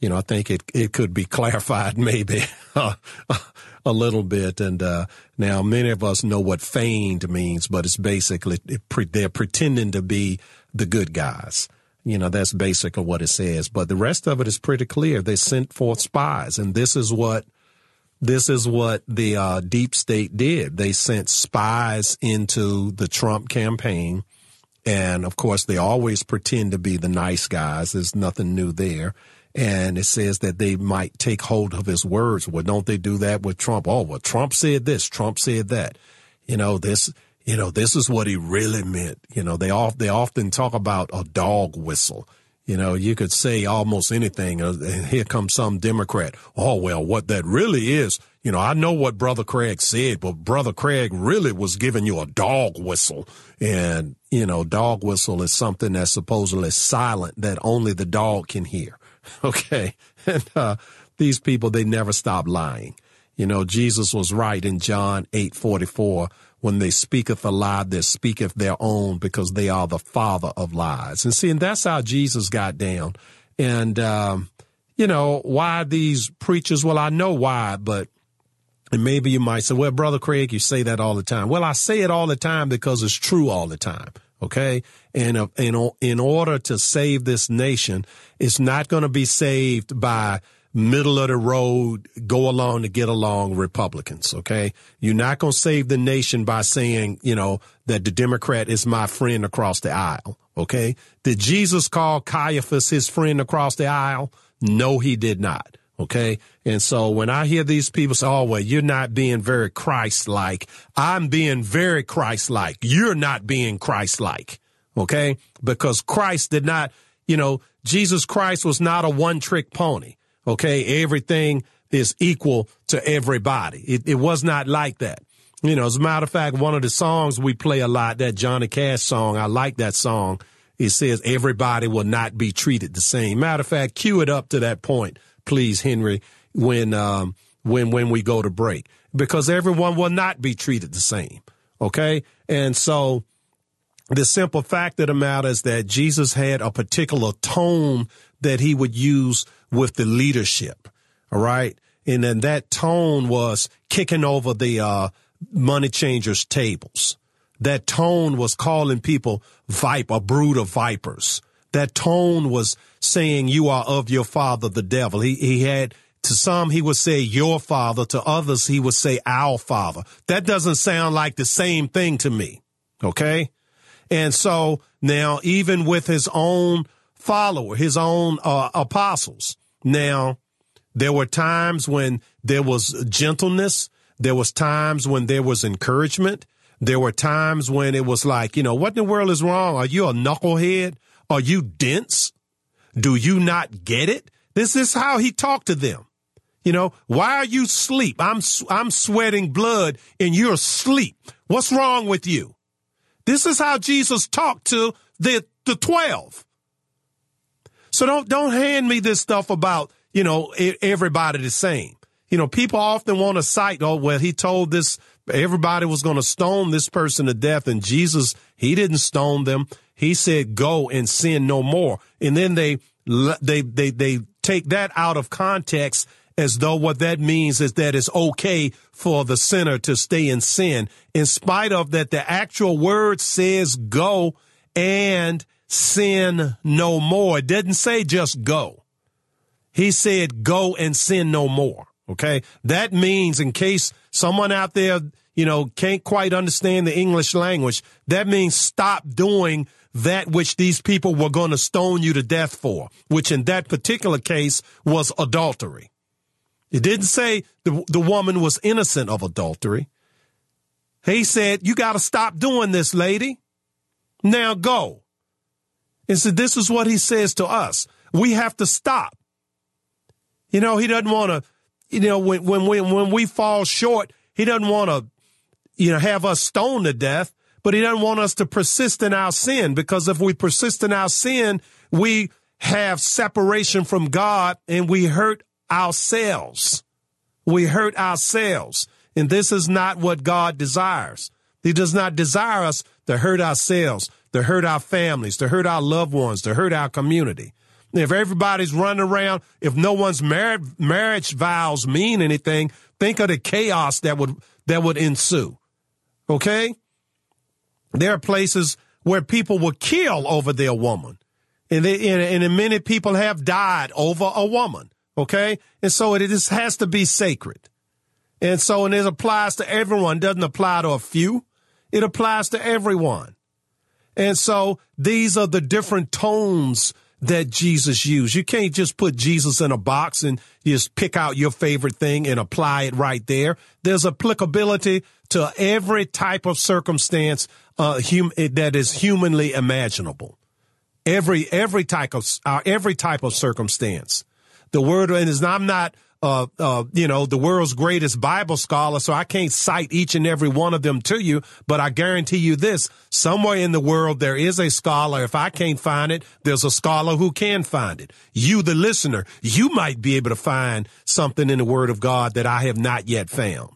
you know, I think it, it could be clarified maybe a little bit. And, uh, now many of us know what feigned means, but it's basically, it pre- they're pretending to be the good guys. You know, that's basically what it says. But the rest of it is pretty clear. They sent forth spies and this is what, this is what the, uh, deep state did. They sent spies into the Trump campaign and of course, they always pretend to be the nice guys. There's nothing new there. And it says that they might take hold of his words. Well, don't they do that with Trump? Oh, well, Trump said this, Trump said that. You know, this, you know, this is what he really meant. You know, they all, they often talk about a dog whistle. You know, you could say almost anything, uh, and here comes some Democrat. Oh, well, what that really is, you know, I know what Brother Craig said, but Brother Craig really was giving you a dog whistle. And, you know, dog whistle is something that's supposedly silent that only the dog can hear. Okay. And, uh, these people, they never stop lying. You know, Jesus was right in John 8 44 when they speaketh a lie, they speaketh their own because they are the father of lies. And see, and that's how Jesus got down. And, um, you know, why these preachers? Well, I know why, but and maybe you might say, well, brother Craig, you say that all the time. Well, I say it all the time because it's true all the time. Okay. And uh, in, in order to save this nation, it's not going to be saved by middle of the road, go along to get along Republicans. Okay. You're not going to save the nation by saying, you know, that the Democrat is my friend across the aisle. Okay. Did Jesus call Caiaphas his friend across the aisle? No, he did not. Okay. And so when I hear these people say, oh, well, you're not being very Christ like, I'm being very Christ like. You're not being Christ like. Okay. Because Christ did not, you know, Jesus Christ was not a one trick pony. Okay. Everything is equal to everybody. It, it was not like that. You know, as a matter of fact, one of the songs we play a lot, that Johnny Cash song, I like that song. It says everybody will not be treated the same. Matter of fact, cue it up to that point, please, Henry, when um, when when we go to break, because everyone will not be treated the same. Okay, and so the simple fact of the matter is that Jesus had a particular tone that he would use with the leadership. All right. And then that tone was kicking over the uh, money changers' tables. That tone was calling people viper, a brood of vipers. That tone was saying you are of your father, the devil. He, he had, to some, he would say your father. To others, he would say our father. That doesn't sound like the same thing to me. Okay. And so now, even with his own follower, his own uh, apostles, now there were times when there was gentleness. There was times when there was encouragement. There were times when it was like, you know, what in the world is wrong? Are you a knucklehead? Are you dense? Do you not get it? This is how he talked to them. You know, why are you asleep? I'm, I'm sweating blood and you're asleep. What's wrong with you? This is how Jesus talked to the, the 12. So don't, don't hand me this stuff about, you know, everybody the same. You know, people often want to cite, oh, well, he told this, everybody was going to stone this person to death. And Jesus, he didn't stone them. He said, go and sin no more. And then they, they, they, they take that out of context as though what that means is that it's okay for the sinner to stay in sin, in spite of that the actual word says go and sin no more. It didn't say just go. He said go and sin no more. Okay. That means in case someone out there, you know, can't quite understand the English language, that means stop doing that which these people were going to stone you to death for, which in that particular case was adultery. It didn't say the, the woman was innocent of adultery. He said, you got to stop doing this, lady. Now go. And so this is what he says to us. We have to stop. You know, he doesn't want to, you know, when, when we, when we fall short, he doesn't want to, you know, have us stoned to death, but he doesn't want us to persist in our sin because if we persist in our sin, we have separation from God and we hurt ourselves. We hurt ourselves. And this is not what God desires. He does not desire us to hurt ourselves, to hurt our families, to hurt our loved ones, to hurt our community. If everybody's running around, if no one's marriage, marriage vows mean anything, think of the chaos that would, that would ensue. Okay? There are places where people will kill over their woman. And, they, and, and many people have died over a woman. Okay. And so it just has to be sacred. And so, and it applies to everyone, doesn't apply to a few. It applies to everyone. And so these are the different tones that Jesus used. You can't just put Jesus in a box and just pick out your favorite thing and apply it right there. There's applicability to every type of circumstance uh, hum- that is humanly imaginable. Every every type of uh, every type of circumstance. The word, and is I'm not, uh, uh, you know, the world's greatest Bible scholar, so I can't cite each and every one of them to you, but I guarantee you this, somewhere in the world there is a scholar. If I can't find it, there's a scholar who can find it. You, the listener, you might be able to find something in the word of God that I have not yet found.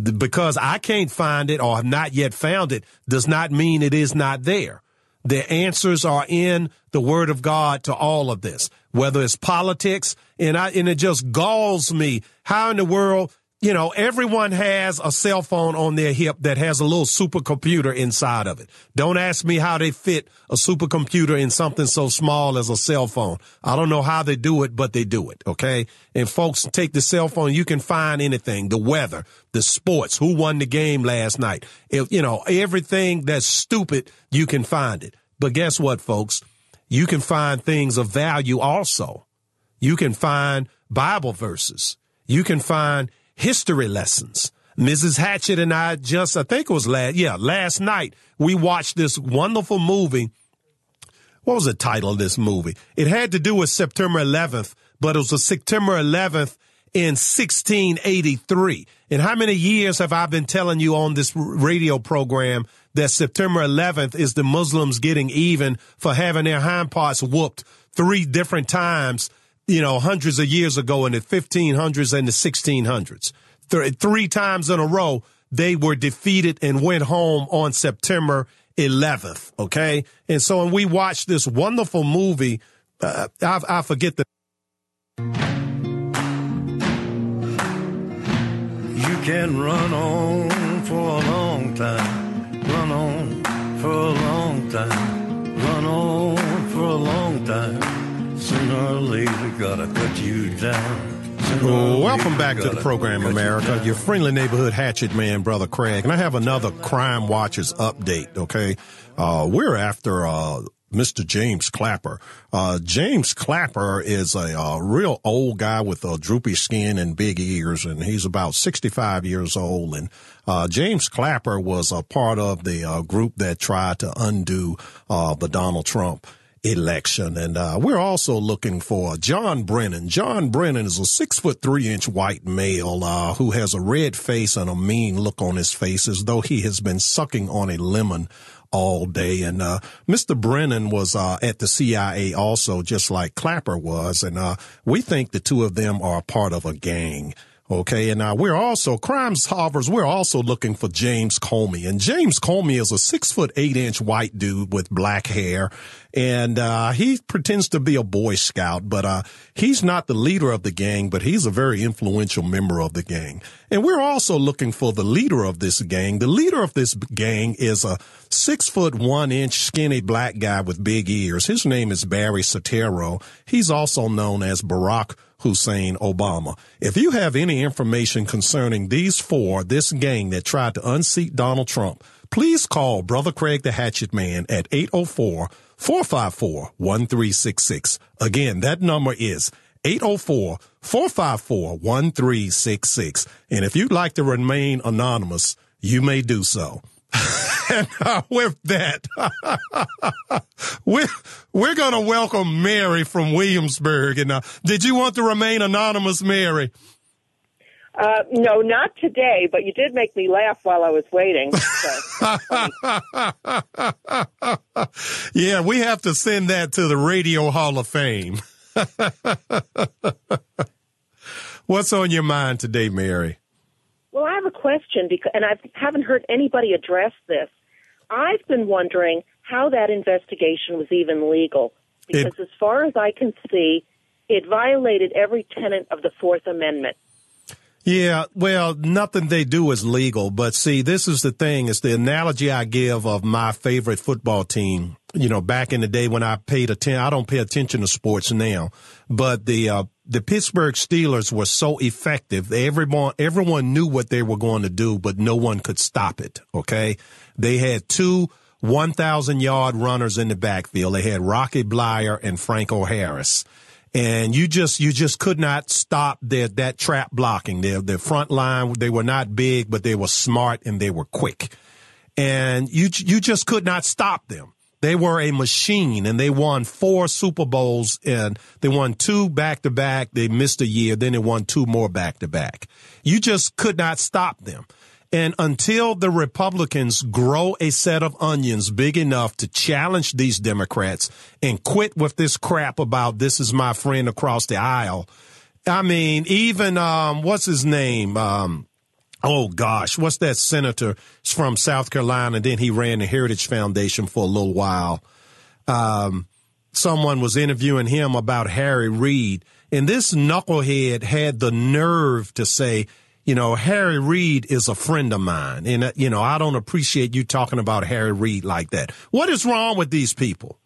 Because I can't find it or have not yet found it does not mean it is not there. The answers are in the word of God to all of this, whether it's politics and I, and it just galls me. How in the world, you know, everyone has a cell phone on their hip that has a little supercomputer inside of it. Don't ask me how they fit a supercomputer in something so small as a cell phone. I don't know how they do it, but they do it. Okay. And folks take the cell phone. You can find anything, the weather, the sports, who won the game last night. If, you know, everything that's stupid, you can find it. But guess what, folks? You can find things of value also. You can find Bible verses. You can find history lessons. Mrs. Hatchett and I just, I think it was last, yeah, last night, we watched this wonderful movie. What was the title of this movie? It had to do with September 11th, but it was a September 11th in 1683. And how many years have I been telling you on this radio program that September 11th is the Muslims getting even for having their hind parts whooped three different times, you know, hundreds of years ago in the 1500s and the 1600s. Th- three times in a row, they were defeated and went home on September 11th. Okay. And so when we watched this wonderful movie, uh, I, I forget the. You can run on for a long time, run on for a long time, Sooner or later, gotta cut you down. Welcome back to the program, America. Your friendly neighborhood hatchet man, Brother Craig. And I have another Crime Watchers update, okay? Uh, we're after, uh, Mr. James Clapper. Uh, James Clapper is a, uh, real old guy with a droopy skin and big ears, and he's about 65 years old. And, uh, James Clapper was a part of the, uh, group that tried to undo, uh, the Donald Trump election. And uh, we're also looking for John Brennan. John Brennan is a six foot three inch white male uh, who has a red face and a mean look on his face as though he has been sucking on a lemon all day. And uh, Mr. Brennan was uh, at the CIA also, just like Clapper was. And uh, we think the two of them are part of a gang. Okay. And uh, we're also, crime solvers, we're also looking for James Comey. And James Comey is a six foot eight inch white dude with black hair. And uh, he pretends to be a Boy Scout, but uh, he's not the leader of the gang, but he's a very influential member of the gang. And we're also looking for the leader of this gang. The leader of this gang is a six foot one inch skinny black guy with big ears. His name is Barry Soetoro. He's also known as Barack Hussein Obama. If you have any information concerning these four, this gang that tried to unseat Donald Trump, please call Brother Craig the Hatchet Man at 804 454 1366. Again, that number is 804 454 1366. And if you'd like to remain anonymous, you may do so. and uh, with that, we're, we're going to welcome Mary from Williamsburg. And uh, did you want to remain anonymous, Mary? Uh, no, not today, but you did make me laugh while I was waiting. So. yeah, we have to send that to the Radio Hall of Fame. What's on your mind today, Mary? Well, I have a question because, and I haven't heard anybody address this. I've been wondering how that investigation was even legal because, it, as far as I can see, it violated every tenet of the Fourth Amendment. Yeah, well, nothing they do is legal. But see, this is the thing. It's the analogy I give of my favorite football team. You know, back in the day when I paid attention, I don't pay attention to sports now, but the, uh, the Pittsburgh Steelers were so effective. Everyone, everyone knew what they were going to do, but no one could stop it. Okay. They had two 1,000 yard runners in the backfield. They had Rocky Bleier and Franco Harris and you just you just could not stop their that trap blocking. Their their front line they were not big, but they were smart and they were quick, and you you just could not stop them. They were a machine, and they won four Super Bowls, and they won two back to back. They missed a year, then they won two more back to back. You just could not stop them. And until the Republicans grow a set of onions big enough to challenge these Democrats and quit with this crap about this is my friend across the aisle. I mean, even, um, what's his name? Um, Oh gosh, what's that senator from South Carolina? And Then he ran the Heritage Foundation for a little while. Um, someone was interviewing him about Harry Reid, and this knucklehead had the nerve to say, you know, Harry Reid is a friend of mine. And, uh, you know, I don't appreciate you talking about Harry Reid like that. What is wrong with these people?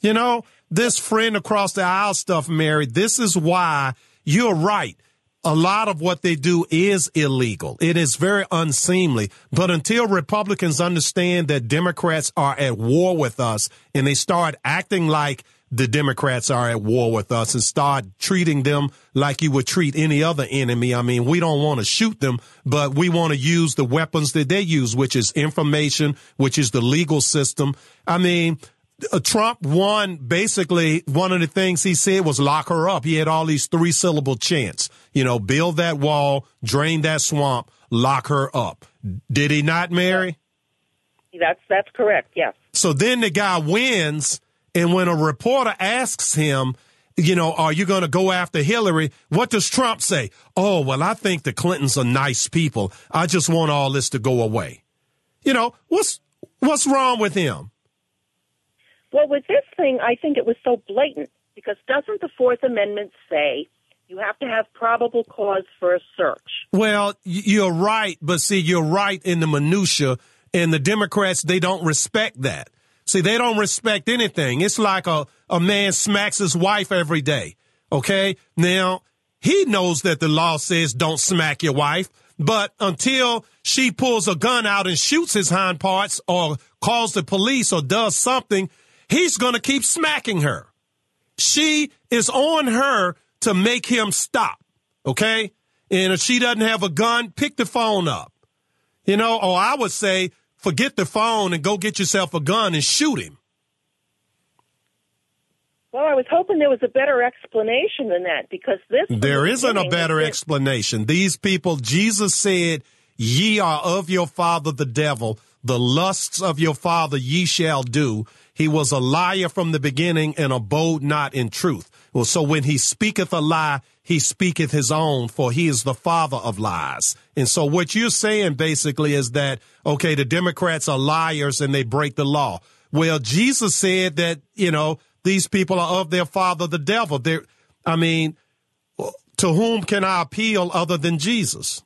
You know, this friend across the aisle stuff, Mary, this is why you're right. A lot of what they do is illegal. It is very unseemly. But until Republicans understand that Democrats are at war with us and they start acting like the Democrats are at war with us and start treating them like you would treat any other enemy. I mean, we don't want to shoot them, but we want to use the weapons that they use, which is information, which is the legal system. I mean, Uh, Trump won basically one of the things he said was lock her up. He had all these three syllable chants, you know, build that wall, drain that swamp, lock her up. Did he not, Mary? That's that's correct. Yes. So then the guy wins, and when a reporter asks him, you know, are you going to go after Hillary? What does Trump say? Oh, well, I think the Clintons are nice people. I just want all this to go away. You know, what's what's wrong with him? Well, with this thing, I think it was so blatant because doesn't the Fourth Amendment say you have to have probable cause for a search? Well, you're right, but see, you're right in the minutia, and the Democrats they don't respect that. See, they don't respect anything. It's like a, a man smacks his wife every day. Okay. Now he knows that the law says don't smack your wife, but until she pulls a gun out and shoots his hind parts or calls the police or does something, he's going to keep smacking her. She is on her to make him stop. Okay. And if she doesn't have a gun, pick the phone up. You know, or I would say, forget the phone and go get yourself a gun and shoot him. Well, I was hoping there was a better explanation than that because this. There isn't a better explanation. These people, Jesus said, ye are of your father the devil. The lusts of your father ye shall do. He was a liar from the beginning and abode not in truth. Well, so when he speaketh a lie, he speaketh his own, for he is the father of lies. And so what you're saying basically is that, okay, the Democrats are liars and they break the law. Well, Jesus said that, you know, these people are of their father, the devil. They're, I mean, to whom can I appeal other than Jesus?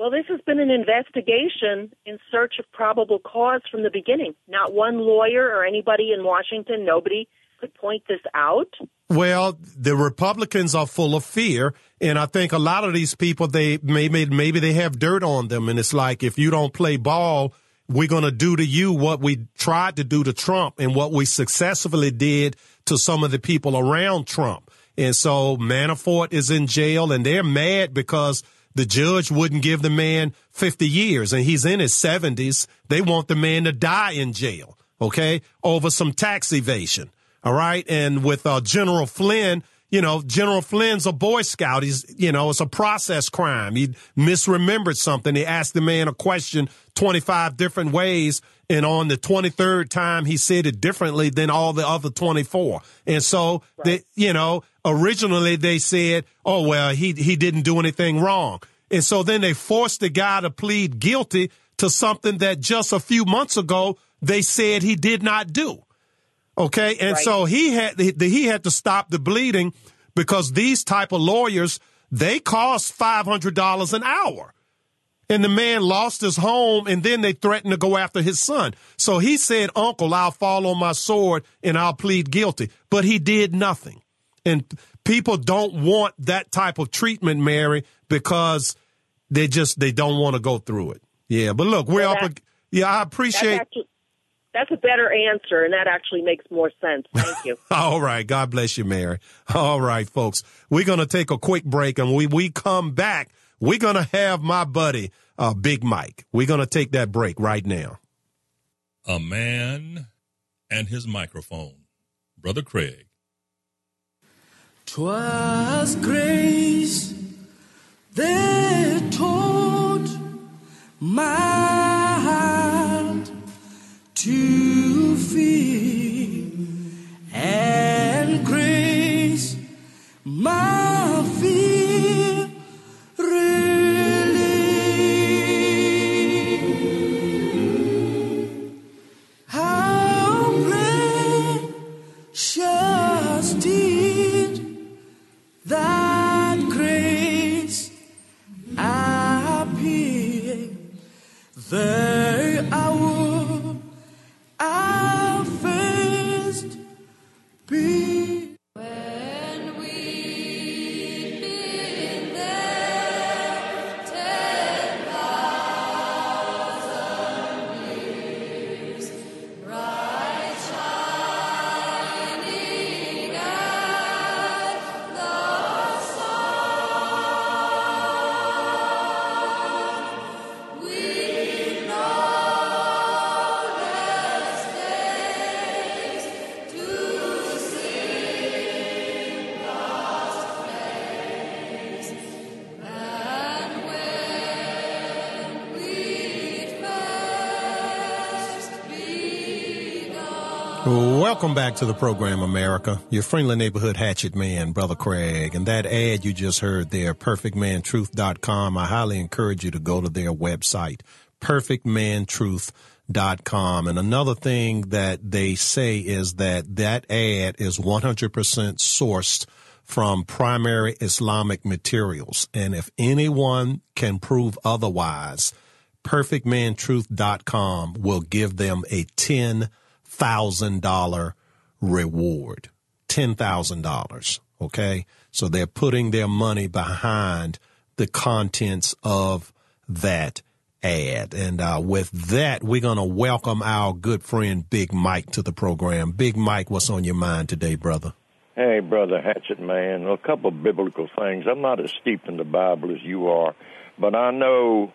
Well, this has been an investigation in search of probable cause from the beginning. Not one lawyer or anybody in Washington, nobody could point this out. Well, the Republicans are full of fear, and I think a lot of these people they maybe maybe they have dirt on them, and it's like if you don't play ball, we're going to do to you what we tried to do to Trump and what we successfully did to some of the people around Trump. And so Manafort is in jail, and they're mad because the judge wouldn't give the man 50 years, and he's in his 70s. They want the man to die in jail, okay, over some tax evasion. All right. And with uh, General Flynn, you know, General Flynn's a Boy Scout. He's, you know, it's a process crime. He misremembered something. He asked the man a question 25 different ways. And on the 23rd time, he said it differently than all the other 24. And so, right. they, you know, originally they said, oh, well, he, he didn't do anything wrong. And so then they forced the guy to plead guilty to something that just a few months ago they said he did not do. Okay. And right. so he had, he had to stop the bleeding because these type of lawyers, they cost $500 an hour. And the man lost his home and then they threatened to go after his son. So he said, uncle, I'll fall on my sword and I'll plead guilty, but he did nothing. And people don't want that type of treatment, Mary, because they just, they don't want to go through it. Yeah. But look, we're well, up. Yeah. I appreciate. That's a better answer, and that actually makes more sense. Thank you. All right. God bless you, Mary. All right, folks. We're going to take a quick break, and when we come back, we're going to have my buddy, uh, Big Mike. We're going to take that break right now. A man and his microphone. Brother Craig. Twas grace that taught my heart to fear. and Welcome back to the program, America. Your friendly neighborhood hatchet man, Brother Craig. And that ad you just heard there, perfecmantruth.com, I highly encourage you to go to their website, perfecmantruth.com. And another thing that they say is that that ad is 100% sourced from primary Islamic materials. And if anyone can prove otherwise, perfecmantruth.com will give them a 10 thousand dollar reward. Ten thousand dollars. Okay. So they're putting their money behind the contents of that ad. And uh, with that, we're going to welcome our good friend Big Mike to the program. Big Mike, what's on your mind today, brother? Hey, brother Hatchet Man. A couple of biblical things. I'm not as steeped in the Bible as you are, but I know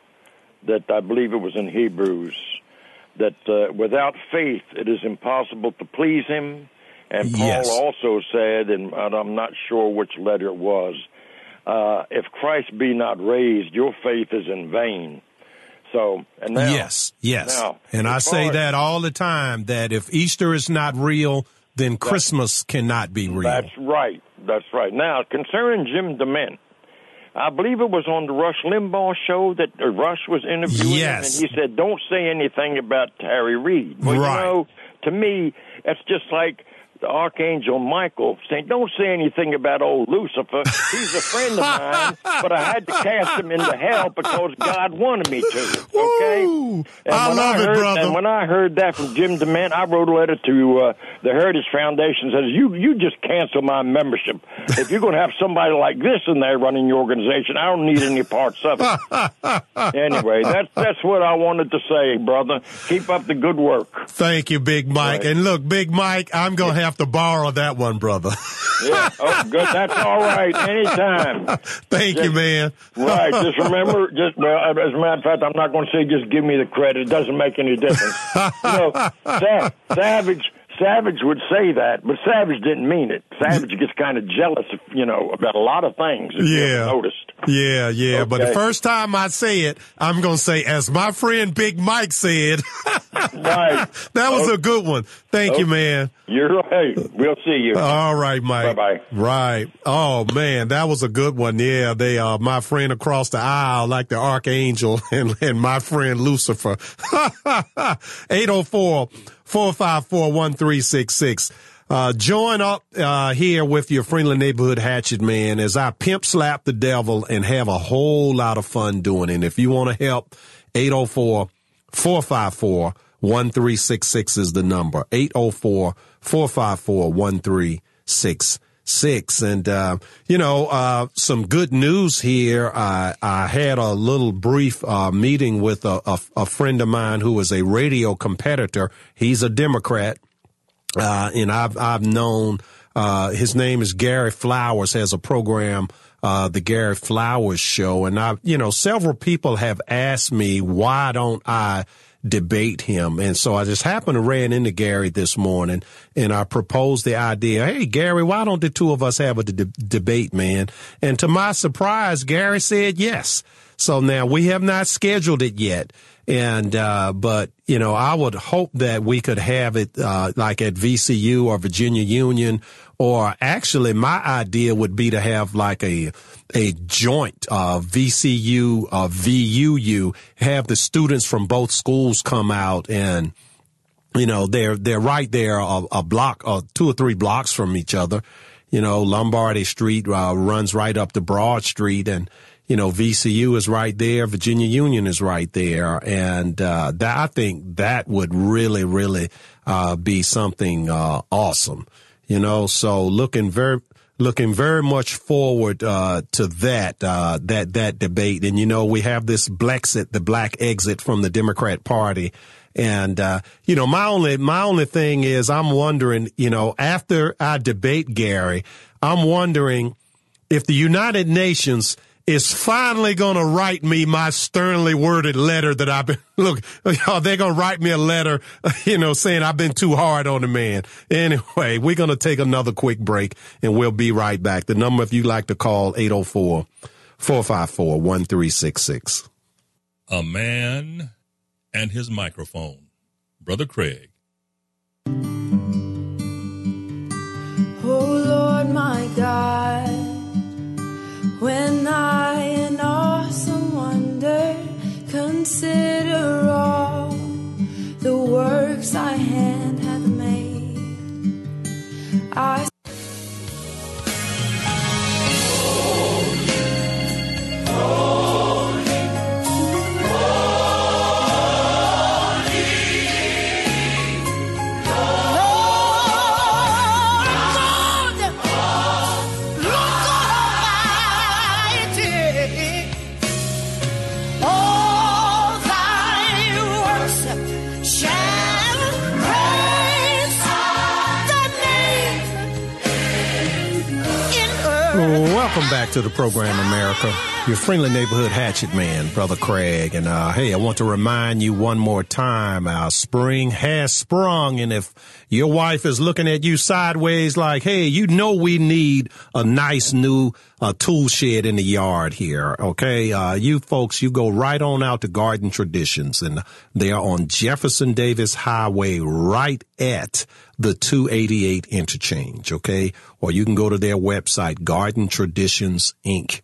that I believe it was in Hebrews that uh, without faith it is impossible to please him. And Paul Yes. also said, and I'm not sure which letter it was, uh, if Christ be not raised, your faith is in vain. So, and now, yes, yes. now, and I say as- that all the time that if Easter is not real, then Christmas cannot be real. That's right. That's right. Now, concerning Jim DeMint, I believe it was on the Rush Limbaugh show that uh, Rush was interviewing Yes. him, and he said, "Don't say anything about Harry Reid." Well, Right. you know, to me, it's just like the Archangel Michael saying, "Don't say anything about old Lucifer. He's a friend of mine, but I had to cast him into hell because God wanted me to." Okay. And I when love it, heard, brother. And when I heard that from Jim DeMint, I wrote a letter to uh, the Heritage Foundation. Says you you just cancel my membership. if you're going to have somebody like this in there running your organization, I don't need any parts of it. anyway, that's that's what I wanted to say, brother. Keep up the good work. Thank you, Big Mike. Right. And look, Big Mike, I'm going to have to borrow that one, brother. Yeah. Oh, good. That's all right. Anytime. Thank you, man. Right. Just remember, just well, as a matter of fact, I'm not going to say just give me the credit. It doesn't make any difference. you know, Sa- Savage. Savage would say that, but Savage didn't mean it. Savage gets kind of jealous, you know, about a lot of things. If Yeah. noticed. Yeah, yeah. But the first time I say it, I'm going to say, as my friend Big Mike said, Right. that was a good one. Thank you, man. You're right. We'll see you. All right, Mike. Bye-bye. Right. Oh man, that was a good one. Yeah, they uh my friend across the aisle, like the archangel and, and my friend Lucifer. 804-454-1366. Uh, join up, uh, here with your friendly neighborhood hatchet man as I pimp slap the devil and have a whole lot of fun doing it. And if you want to help, 804 454 1366 is the number. 804 454 1366. And, uh, you know, uh, some good news here. I, I had a little brief, uh, meeting with a, a, a friend of mine who is a radio competitor. He's a Democrat. Uh, and I've, I've known, uh, his name is Gary Flowers, has a program, uh, the Gary Flowers show. And I, you know, several people have asked me, why don't I debate him? And so I just happened to ran into Gary this morning and I proposed the idea. Hey, Gary, why don't the two of us have a de- debate, man? And to my surprise, Gary said yes. So now we have not scheduled it yet. And, uh, but, you know, I would hope that we could have it, uh, like at VCU or Virginia Union, or actually my idea would be to have like a, a joint, uh, VCU, uh, VUU, have the students from both schools come out and, you know, they're, they're right there, a, a block, or two or three blocks from each other. You know, Lombardy Street, uh, runs right up to Broad Street and, you know, VCU is right there. Virginia Union is right there. And, uh, that, I think that would really, really, uh, be something, uh, awesome. You know, so looking very, looking very much forward, uh, to that, uh, that, that debate. And, you know, we have this Blexit, the black exit from the Democrat party. And, uh, you know, my only, my only thing is I'm wondering, you know, after I debate Gary, I'm wondering if the United Nations is finally going to write me my sternly worded letter that I've been, look, y'all, they're going to write me a letter, you know, saying I've been too hard on the man. Anyway, we're going to take another quick break and we'll be right back. The number, if you'd like to call, 804-454-1366. A man and his microphone. Brother Craig. Oh Lord, my God. When I in awesome wonder consider all the works I hand hath made, I Welcome back to the program, America. Your friendly neighborhood hatchet man, Brother Craig. And uh, hey, I want to remind you one more time our spring has sprung. And if your wife is looking at you sideways like, hey, you know we need a nice new uh, tool shed in the yard here, okay? Uh, you folks, you go right on out to Garden Traditions. And they are on Jefferson Davis Highway right at the 288 interchange, okay? Or you can go to their website, Garden Traditions Inc.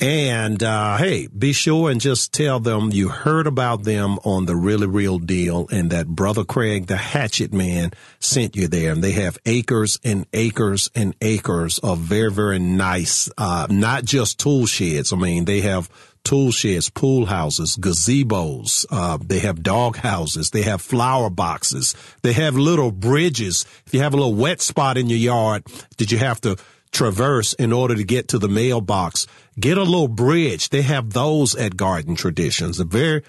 And uh, hey, be sure and just tell them you heard about them on the really real deal and that Brother Craig, the hatchet man, sent you there. And they have acres and acres and acres of very, very nice, uh, not just tool sheds. I mean, they have tool sheds, pool houses, gazebos. Uh, they have dog houses. They have flower boxes. They have little bridges. If you have a little wet spot in your yard, did you have to traverse in order to get to the mailbox? Get a little bridge. They have those at Garden Traditions. A very,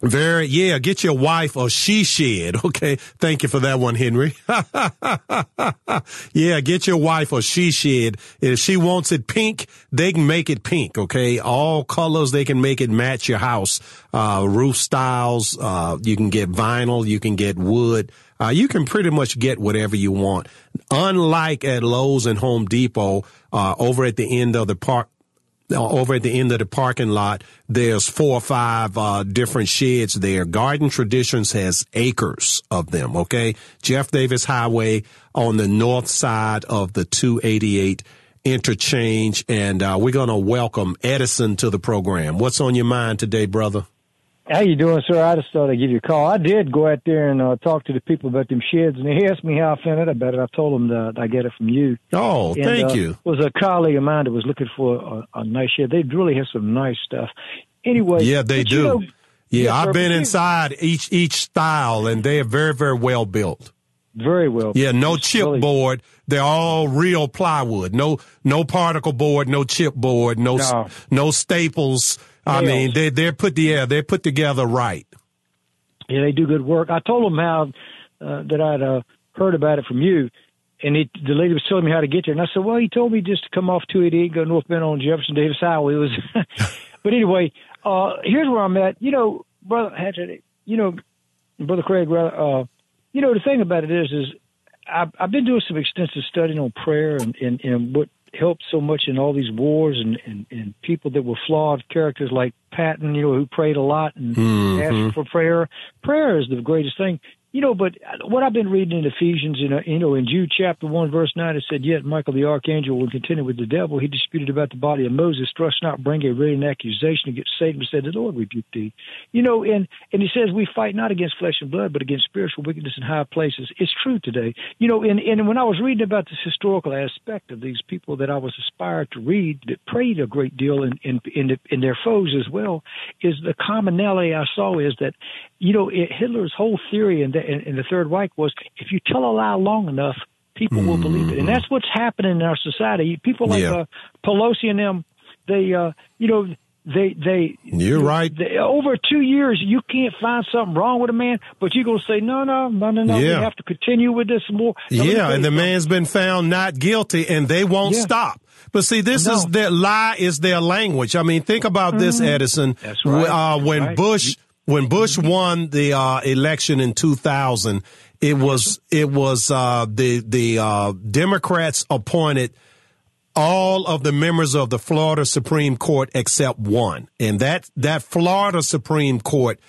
very, yeah, get your wife a she shed. Okay. Thank you for that one, Henry. yeah, get your wife a she shed. If she wants it pink, they can make it pink. Okay. All colors, they can make it match your house. Uh, roof styles, uh, you can get vinyl, you can get wood. Uh, you can pretty much get whatever you want. Unlike at Lowe's and Home Depot, uh, over at the end of the park, uh, over at the end of the parking lot, there's four or five uh, different sheds there. Garden Traditions has acres of them. Okay, Jeff Davis Highway on the north side of the 288 interchange, and uh, we're to welcome Edison to the program. What's on your mind today, brother? How you doing, sir? I just thought I'd give you a call. I did go out there and uh, talk to the people about them sheds, and they asked me how I found out about it. I told them that I get it from you. Oh, and, thank uh, you. Was a colleague of mine that was looking for a, a nice shed. They really have some nice stuff. Anyway, Yeah, they do. you know- yeah, I've been inside each each style, and they are very very well built. Very well. Yeah, no chipboard. They're all real plywood. No no particle board. No chipboard. No No. no staples. I Nails. mean, they they're put yeah they're put together right. Yeah, they do good work. I told them how uh, that I'd uh, heard about it from you, and it, the lady was telling me how to get there. And I said, "Well, he told me just to come off 288, go north bend on Jefferson Davis Highway." It was, but anyway, uh, here's where I'm at. You know, brother Hatchet, you know, brother Craig, uh, you know, the thing about it is, is I've, I've been doing some extensive studying on prayer and, and, and what helped so much in all these wars and, and, and people that were flawed characters like Patton, you know, who prayed a lot and Mhm. asked for prayer. Prayer is the greatest thing. You know, but what I've been reading in Ephesians, know, you know, in Jude chapter one, verse nine, it said, "Yet Michael the archangel, will contend with the devil, he disputed about the body of Moses, thrust not bring a written accusation against Satan, but said, The Lord rebuke thee." You know, and and he says, "We fight not against flesh and blood, but against spiritual wickedness in high places." It's true today. You know, and and when I was reading about this historical aspect of these people that I was inspired to read, that prayed a great deal in in in, in their foes as well, is the commonality I saw is that, you know, it, Hitler's whole theory in the in, in the Third Reich was if you tell a lie long enough, people will believe it, and that's what's happening in our society. People like Yeah. uh, Pelosi and them, they, uh, you know. They, they, You're right. they, over two years, you can't find something wrong with a man, but you're going to say, no, no, no, no, no. Yeah. We have to continue with this more. Now, Yeah, and the something. man's been found not guilty, and they won't Yeah. stop. But see, this is No. their lie is their language. I mean, think about this, Mhm. Edison. That's right. Uh, when Right. Bush when Bush won the uh, election in 2000, it was it was uh, the the uh, Democrats appointed all of the members of the Florida Supreme Court except one, and that that Florida Supreme Court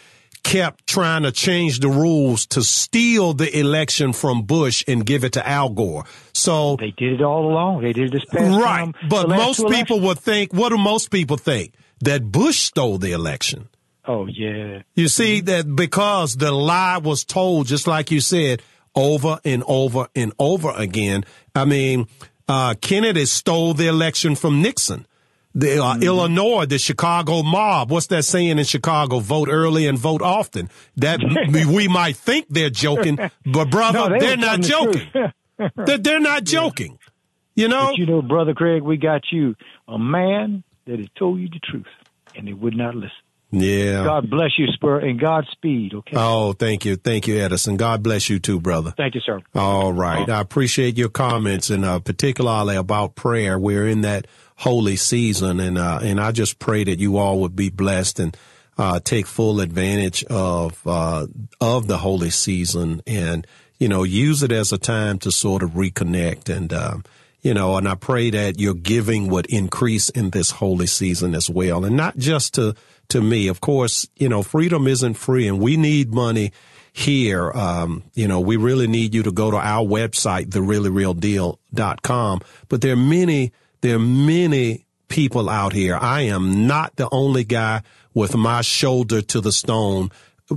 kept trying to change the rules to steal the election from Bush and give it to Al Gore. So they did it all along. They did this past right. time. But most people would think, what do most people think? That Bush stole the election. Oh yeah. You see that because the lie was told, just like you said, over and over and over again. I mean, uh, Kennedy stole the election from Nixon. The uh, Illinois, the Chicago mob. What's that saying in Chicago? Vote early and vote often. That we might think they're joking, but brother, No, they they're not joking. they're, they're not joking. You know, But you know, brother Craig, we got you a man that has told you the truth, and they would not listen. Yeah. God bless you, Spur, and Godspeed. Okay. Oh, thank you. Thank you, Edison. God bless you too, brother. Thank you, sir. All right. I appreciate your comments and uh, particularly about prayer. We're in that holy season and uh, and I just pray that you all would be blessed and uh, take full advantage of uh, of the holy season and you know use it as a time to sort of reconnect and um, you know and I pray that your giving would increase in this holy season as well and not just to to me of course you know freedom isn't free and we need money here, um, you know, we really need you to go to our website, thereallyrealdeal.com. But there are many, there are many people out here. I am not the only guy with my shoulder to the stone,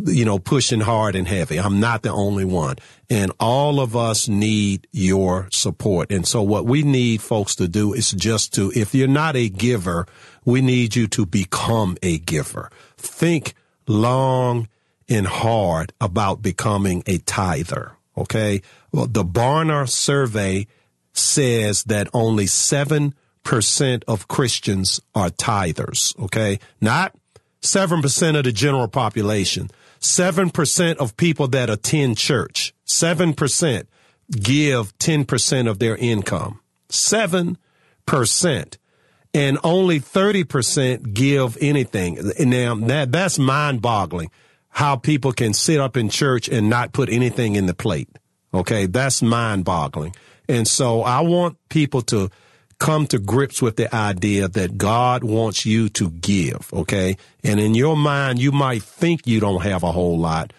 you know, pushing hard and heavy. I'm not the only one. And all of us need your support. And so what we need folks to do is just to, if you're not a giver, we need you to become a giver. Think long and hard about becoming a tither. Okay. Well, the Barna survey says that only 7% of Christians are tithers. Okay. Not 7% of the general population. 7% of people that attend church. 7% give 10% of their income. 7%. And only 30% give anything. Now that, that's mind boggling how people can sit up in church and not put anything in the plate. Okay. That's mind boggling. And so I want people to come to grips with the idea that God wants you to give. Okay. And in your mind, you might think you don't have a whole lot,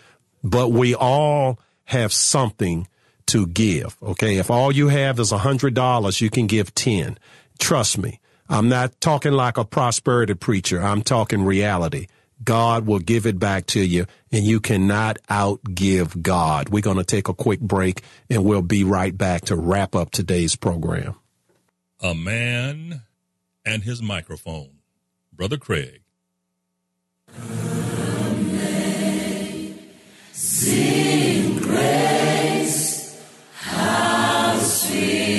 but we all have something to give. Okay. If all you have is a hundred dollars, you can give 10. Trust me. I'm not talking like a prosperity preacher. I'm talking reality. God will give it back to you and you cannot outgive God. We're going to take a quick break and we'll be right back to wrap up today's program. A man and his microphone. Brother Craig. Sing grace, how sweet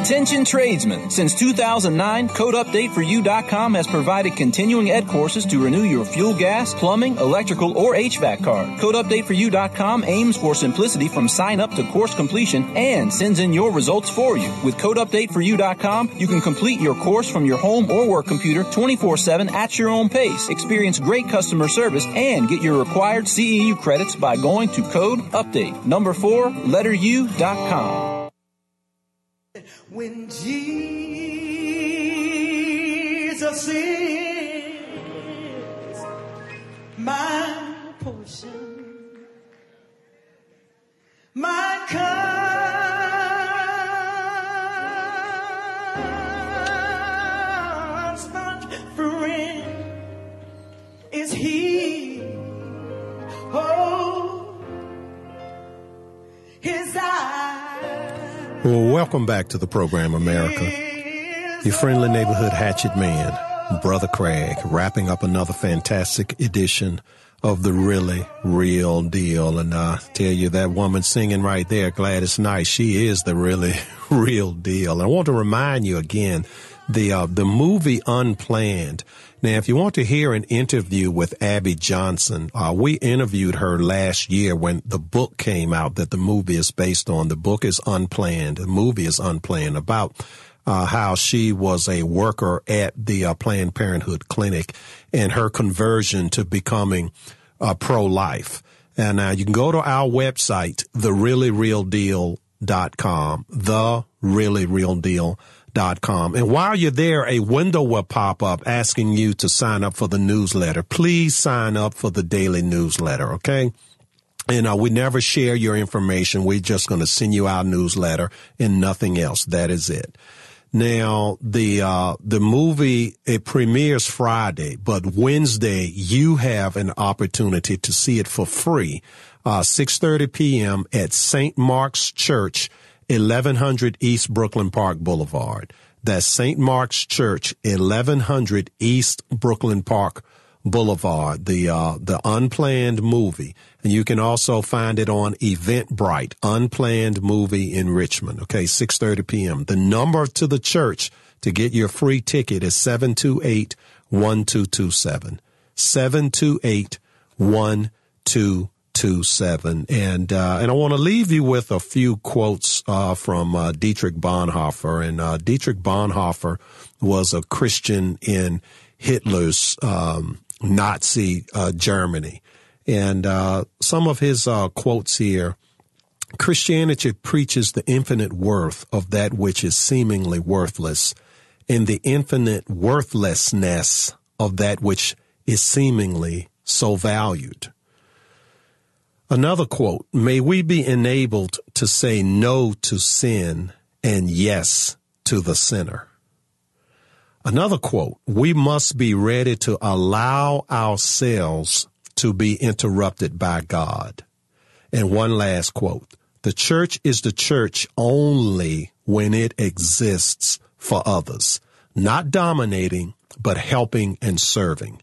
Attention tradesmen. Since 2009, CodeUpdateForYou.com has provided continuing ed courses to renew your fuel gas, plumbing, electrical, or HVAC card. CodeUpdateForYou.com aims for simplicity from sign up to course completion and sends in your results for you. With CodeUpdateForYou.com, you can complete your course from your home or work computer 24-7 at your own pace. Experience great customer service and get your required CEU credits by going to Code Update, number 4, letter U.com. When Jesus is my portion, my constant friend is He. Oh, His eyes. Well, welcome back to the program, America. Your friendly neighborhood hatchet man, Brother Craig, wrapping up another fantastic edition of the really real deal. And I tell you that woman singing right there, Gladys Knight, she is the really real deal. And I want to remind you again, the uh, the movie Unplanned. Now, if you want to hear an interview with Abby Johnson, uh, we interviewed her last year when the book came out that the movie is based on. The book is Unplanned. The movie is Unplanned about uh, how she was a worker at the uh, Planned Parenthood clinic and her conversion to becoming uh, pro-life. And uh, you can go to our website, thereallyrealdeal.com, thereallyrealdeal.com. And while you're there, a window will pop up asking you to sign up for the newsletter. Please sign up for the daily newsletter, okay? And know, we never share your information. We're just going to send you our newsletter and nothing else. That is it. Now, the, uh, the movie, it premieres Friday, but Wednesday, you have an opportunity to see it for free. Uh, 6.30 p.m. at St. Mark's Church, 1100 East Brookland Park Boulevard. That's St. Mark's Church, 1100 East Brookland Park Boulevard, the uh, the unplanned movie, and you can also find it on Eventbrite, unplanned movie in Richmond. Okay, six thirty p.m. The number to the church to get your free ticket is seven two eight one two two seven seven two eight one two two seven. And uh, and I want to leave you with a few quotes uh, from uh, Dietrich Bonhoeffer. And uh, Dietrich Bonhoeffer was a Christian in Hitler's um, Nazi uh, Germany. And uh, some of his quotes here Christianity preaches the infinite worth of that which is seemingly worthless and the infinite worthlessness of that which is seemingly so valued. Another quote May we be enabled to say no to sin and yes to the sinner. Another quote, we must be ready to allow ourselves to be interrupted by God. And one last quote, the church is the church only when it exists for others, not dominating, but helping and serving.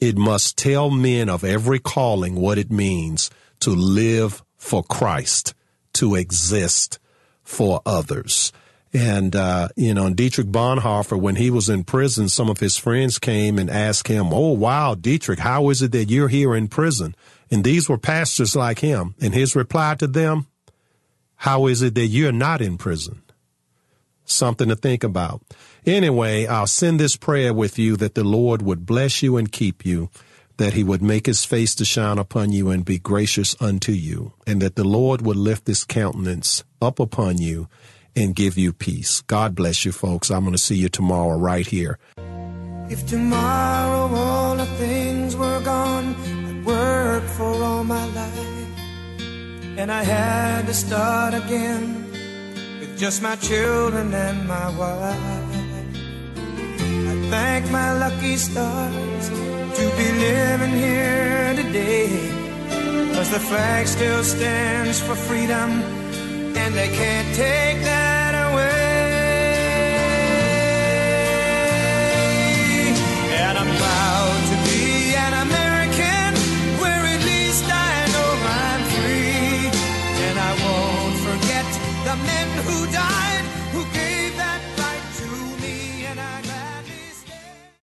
It must tell men of every calling what it means to live for Christ, to exist for others. And, uh, you know, Dietrich Bonhoeffer, when he was in prison, some of his friends came and asked him, Oh, wow, Dietrich, how is it that you're here in prison? And these were pastors like him. And his reply to them, How is it that you're not in prison? Something to think about. Anyway, I'll send this prayer with you that the Lord would bless you and keep you, that he would make his face to shine upon you and be gracious unto you, and that the Lord would lift his countenance up upon you and give you peace. God bless you, folks. I'm going to see you tomorrow right here. If tomorrow all the things were gone, I'd work for all my life. And I had to start again with just my children and my wife. I thank my lucky stars to be living here today. Cause the flag still stands for freedom and they can't take that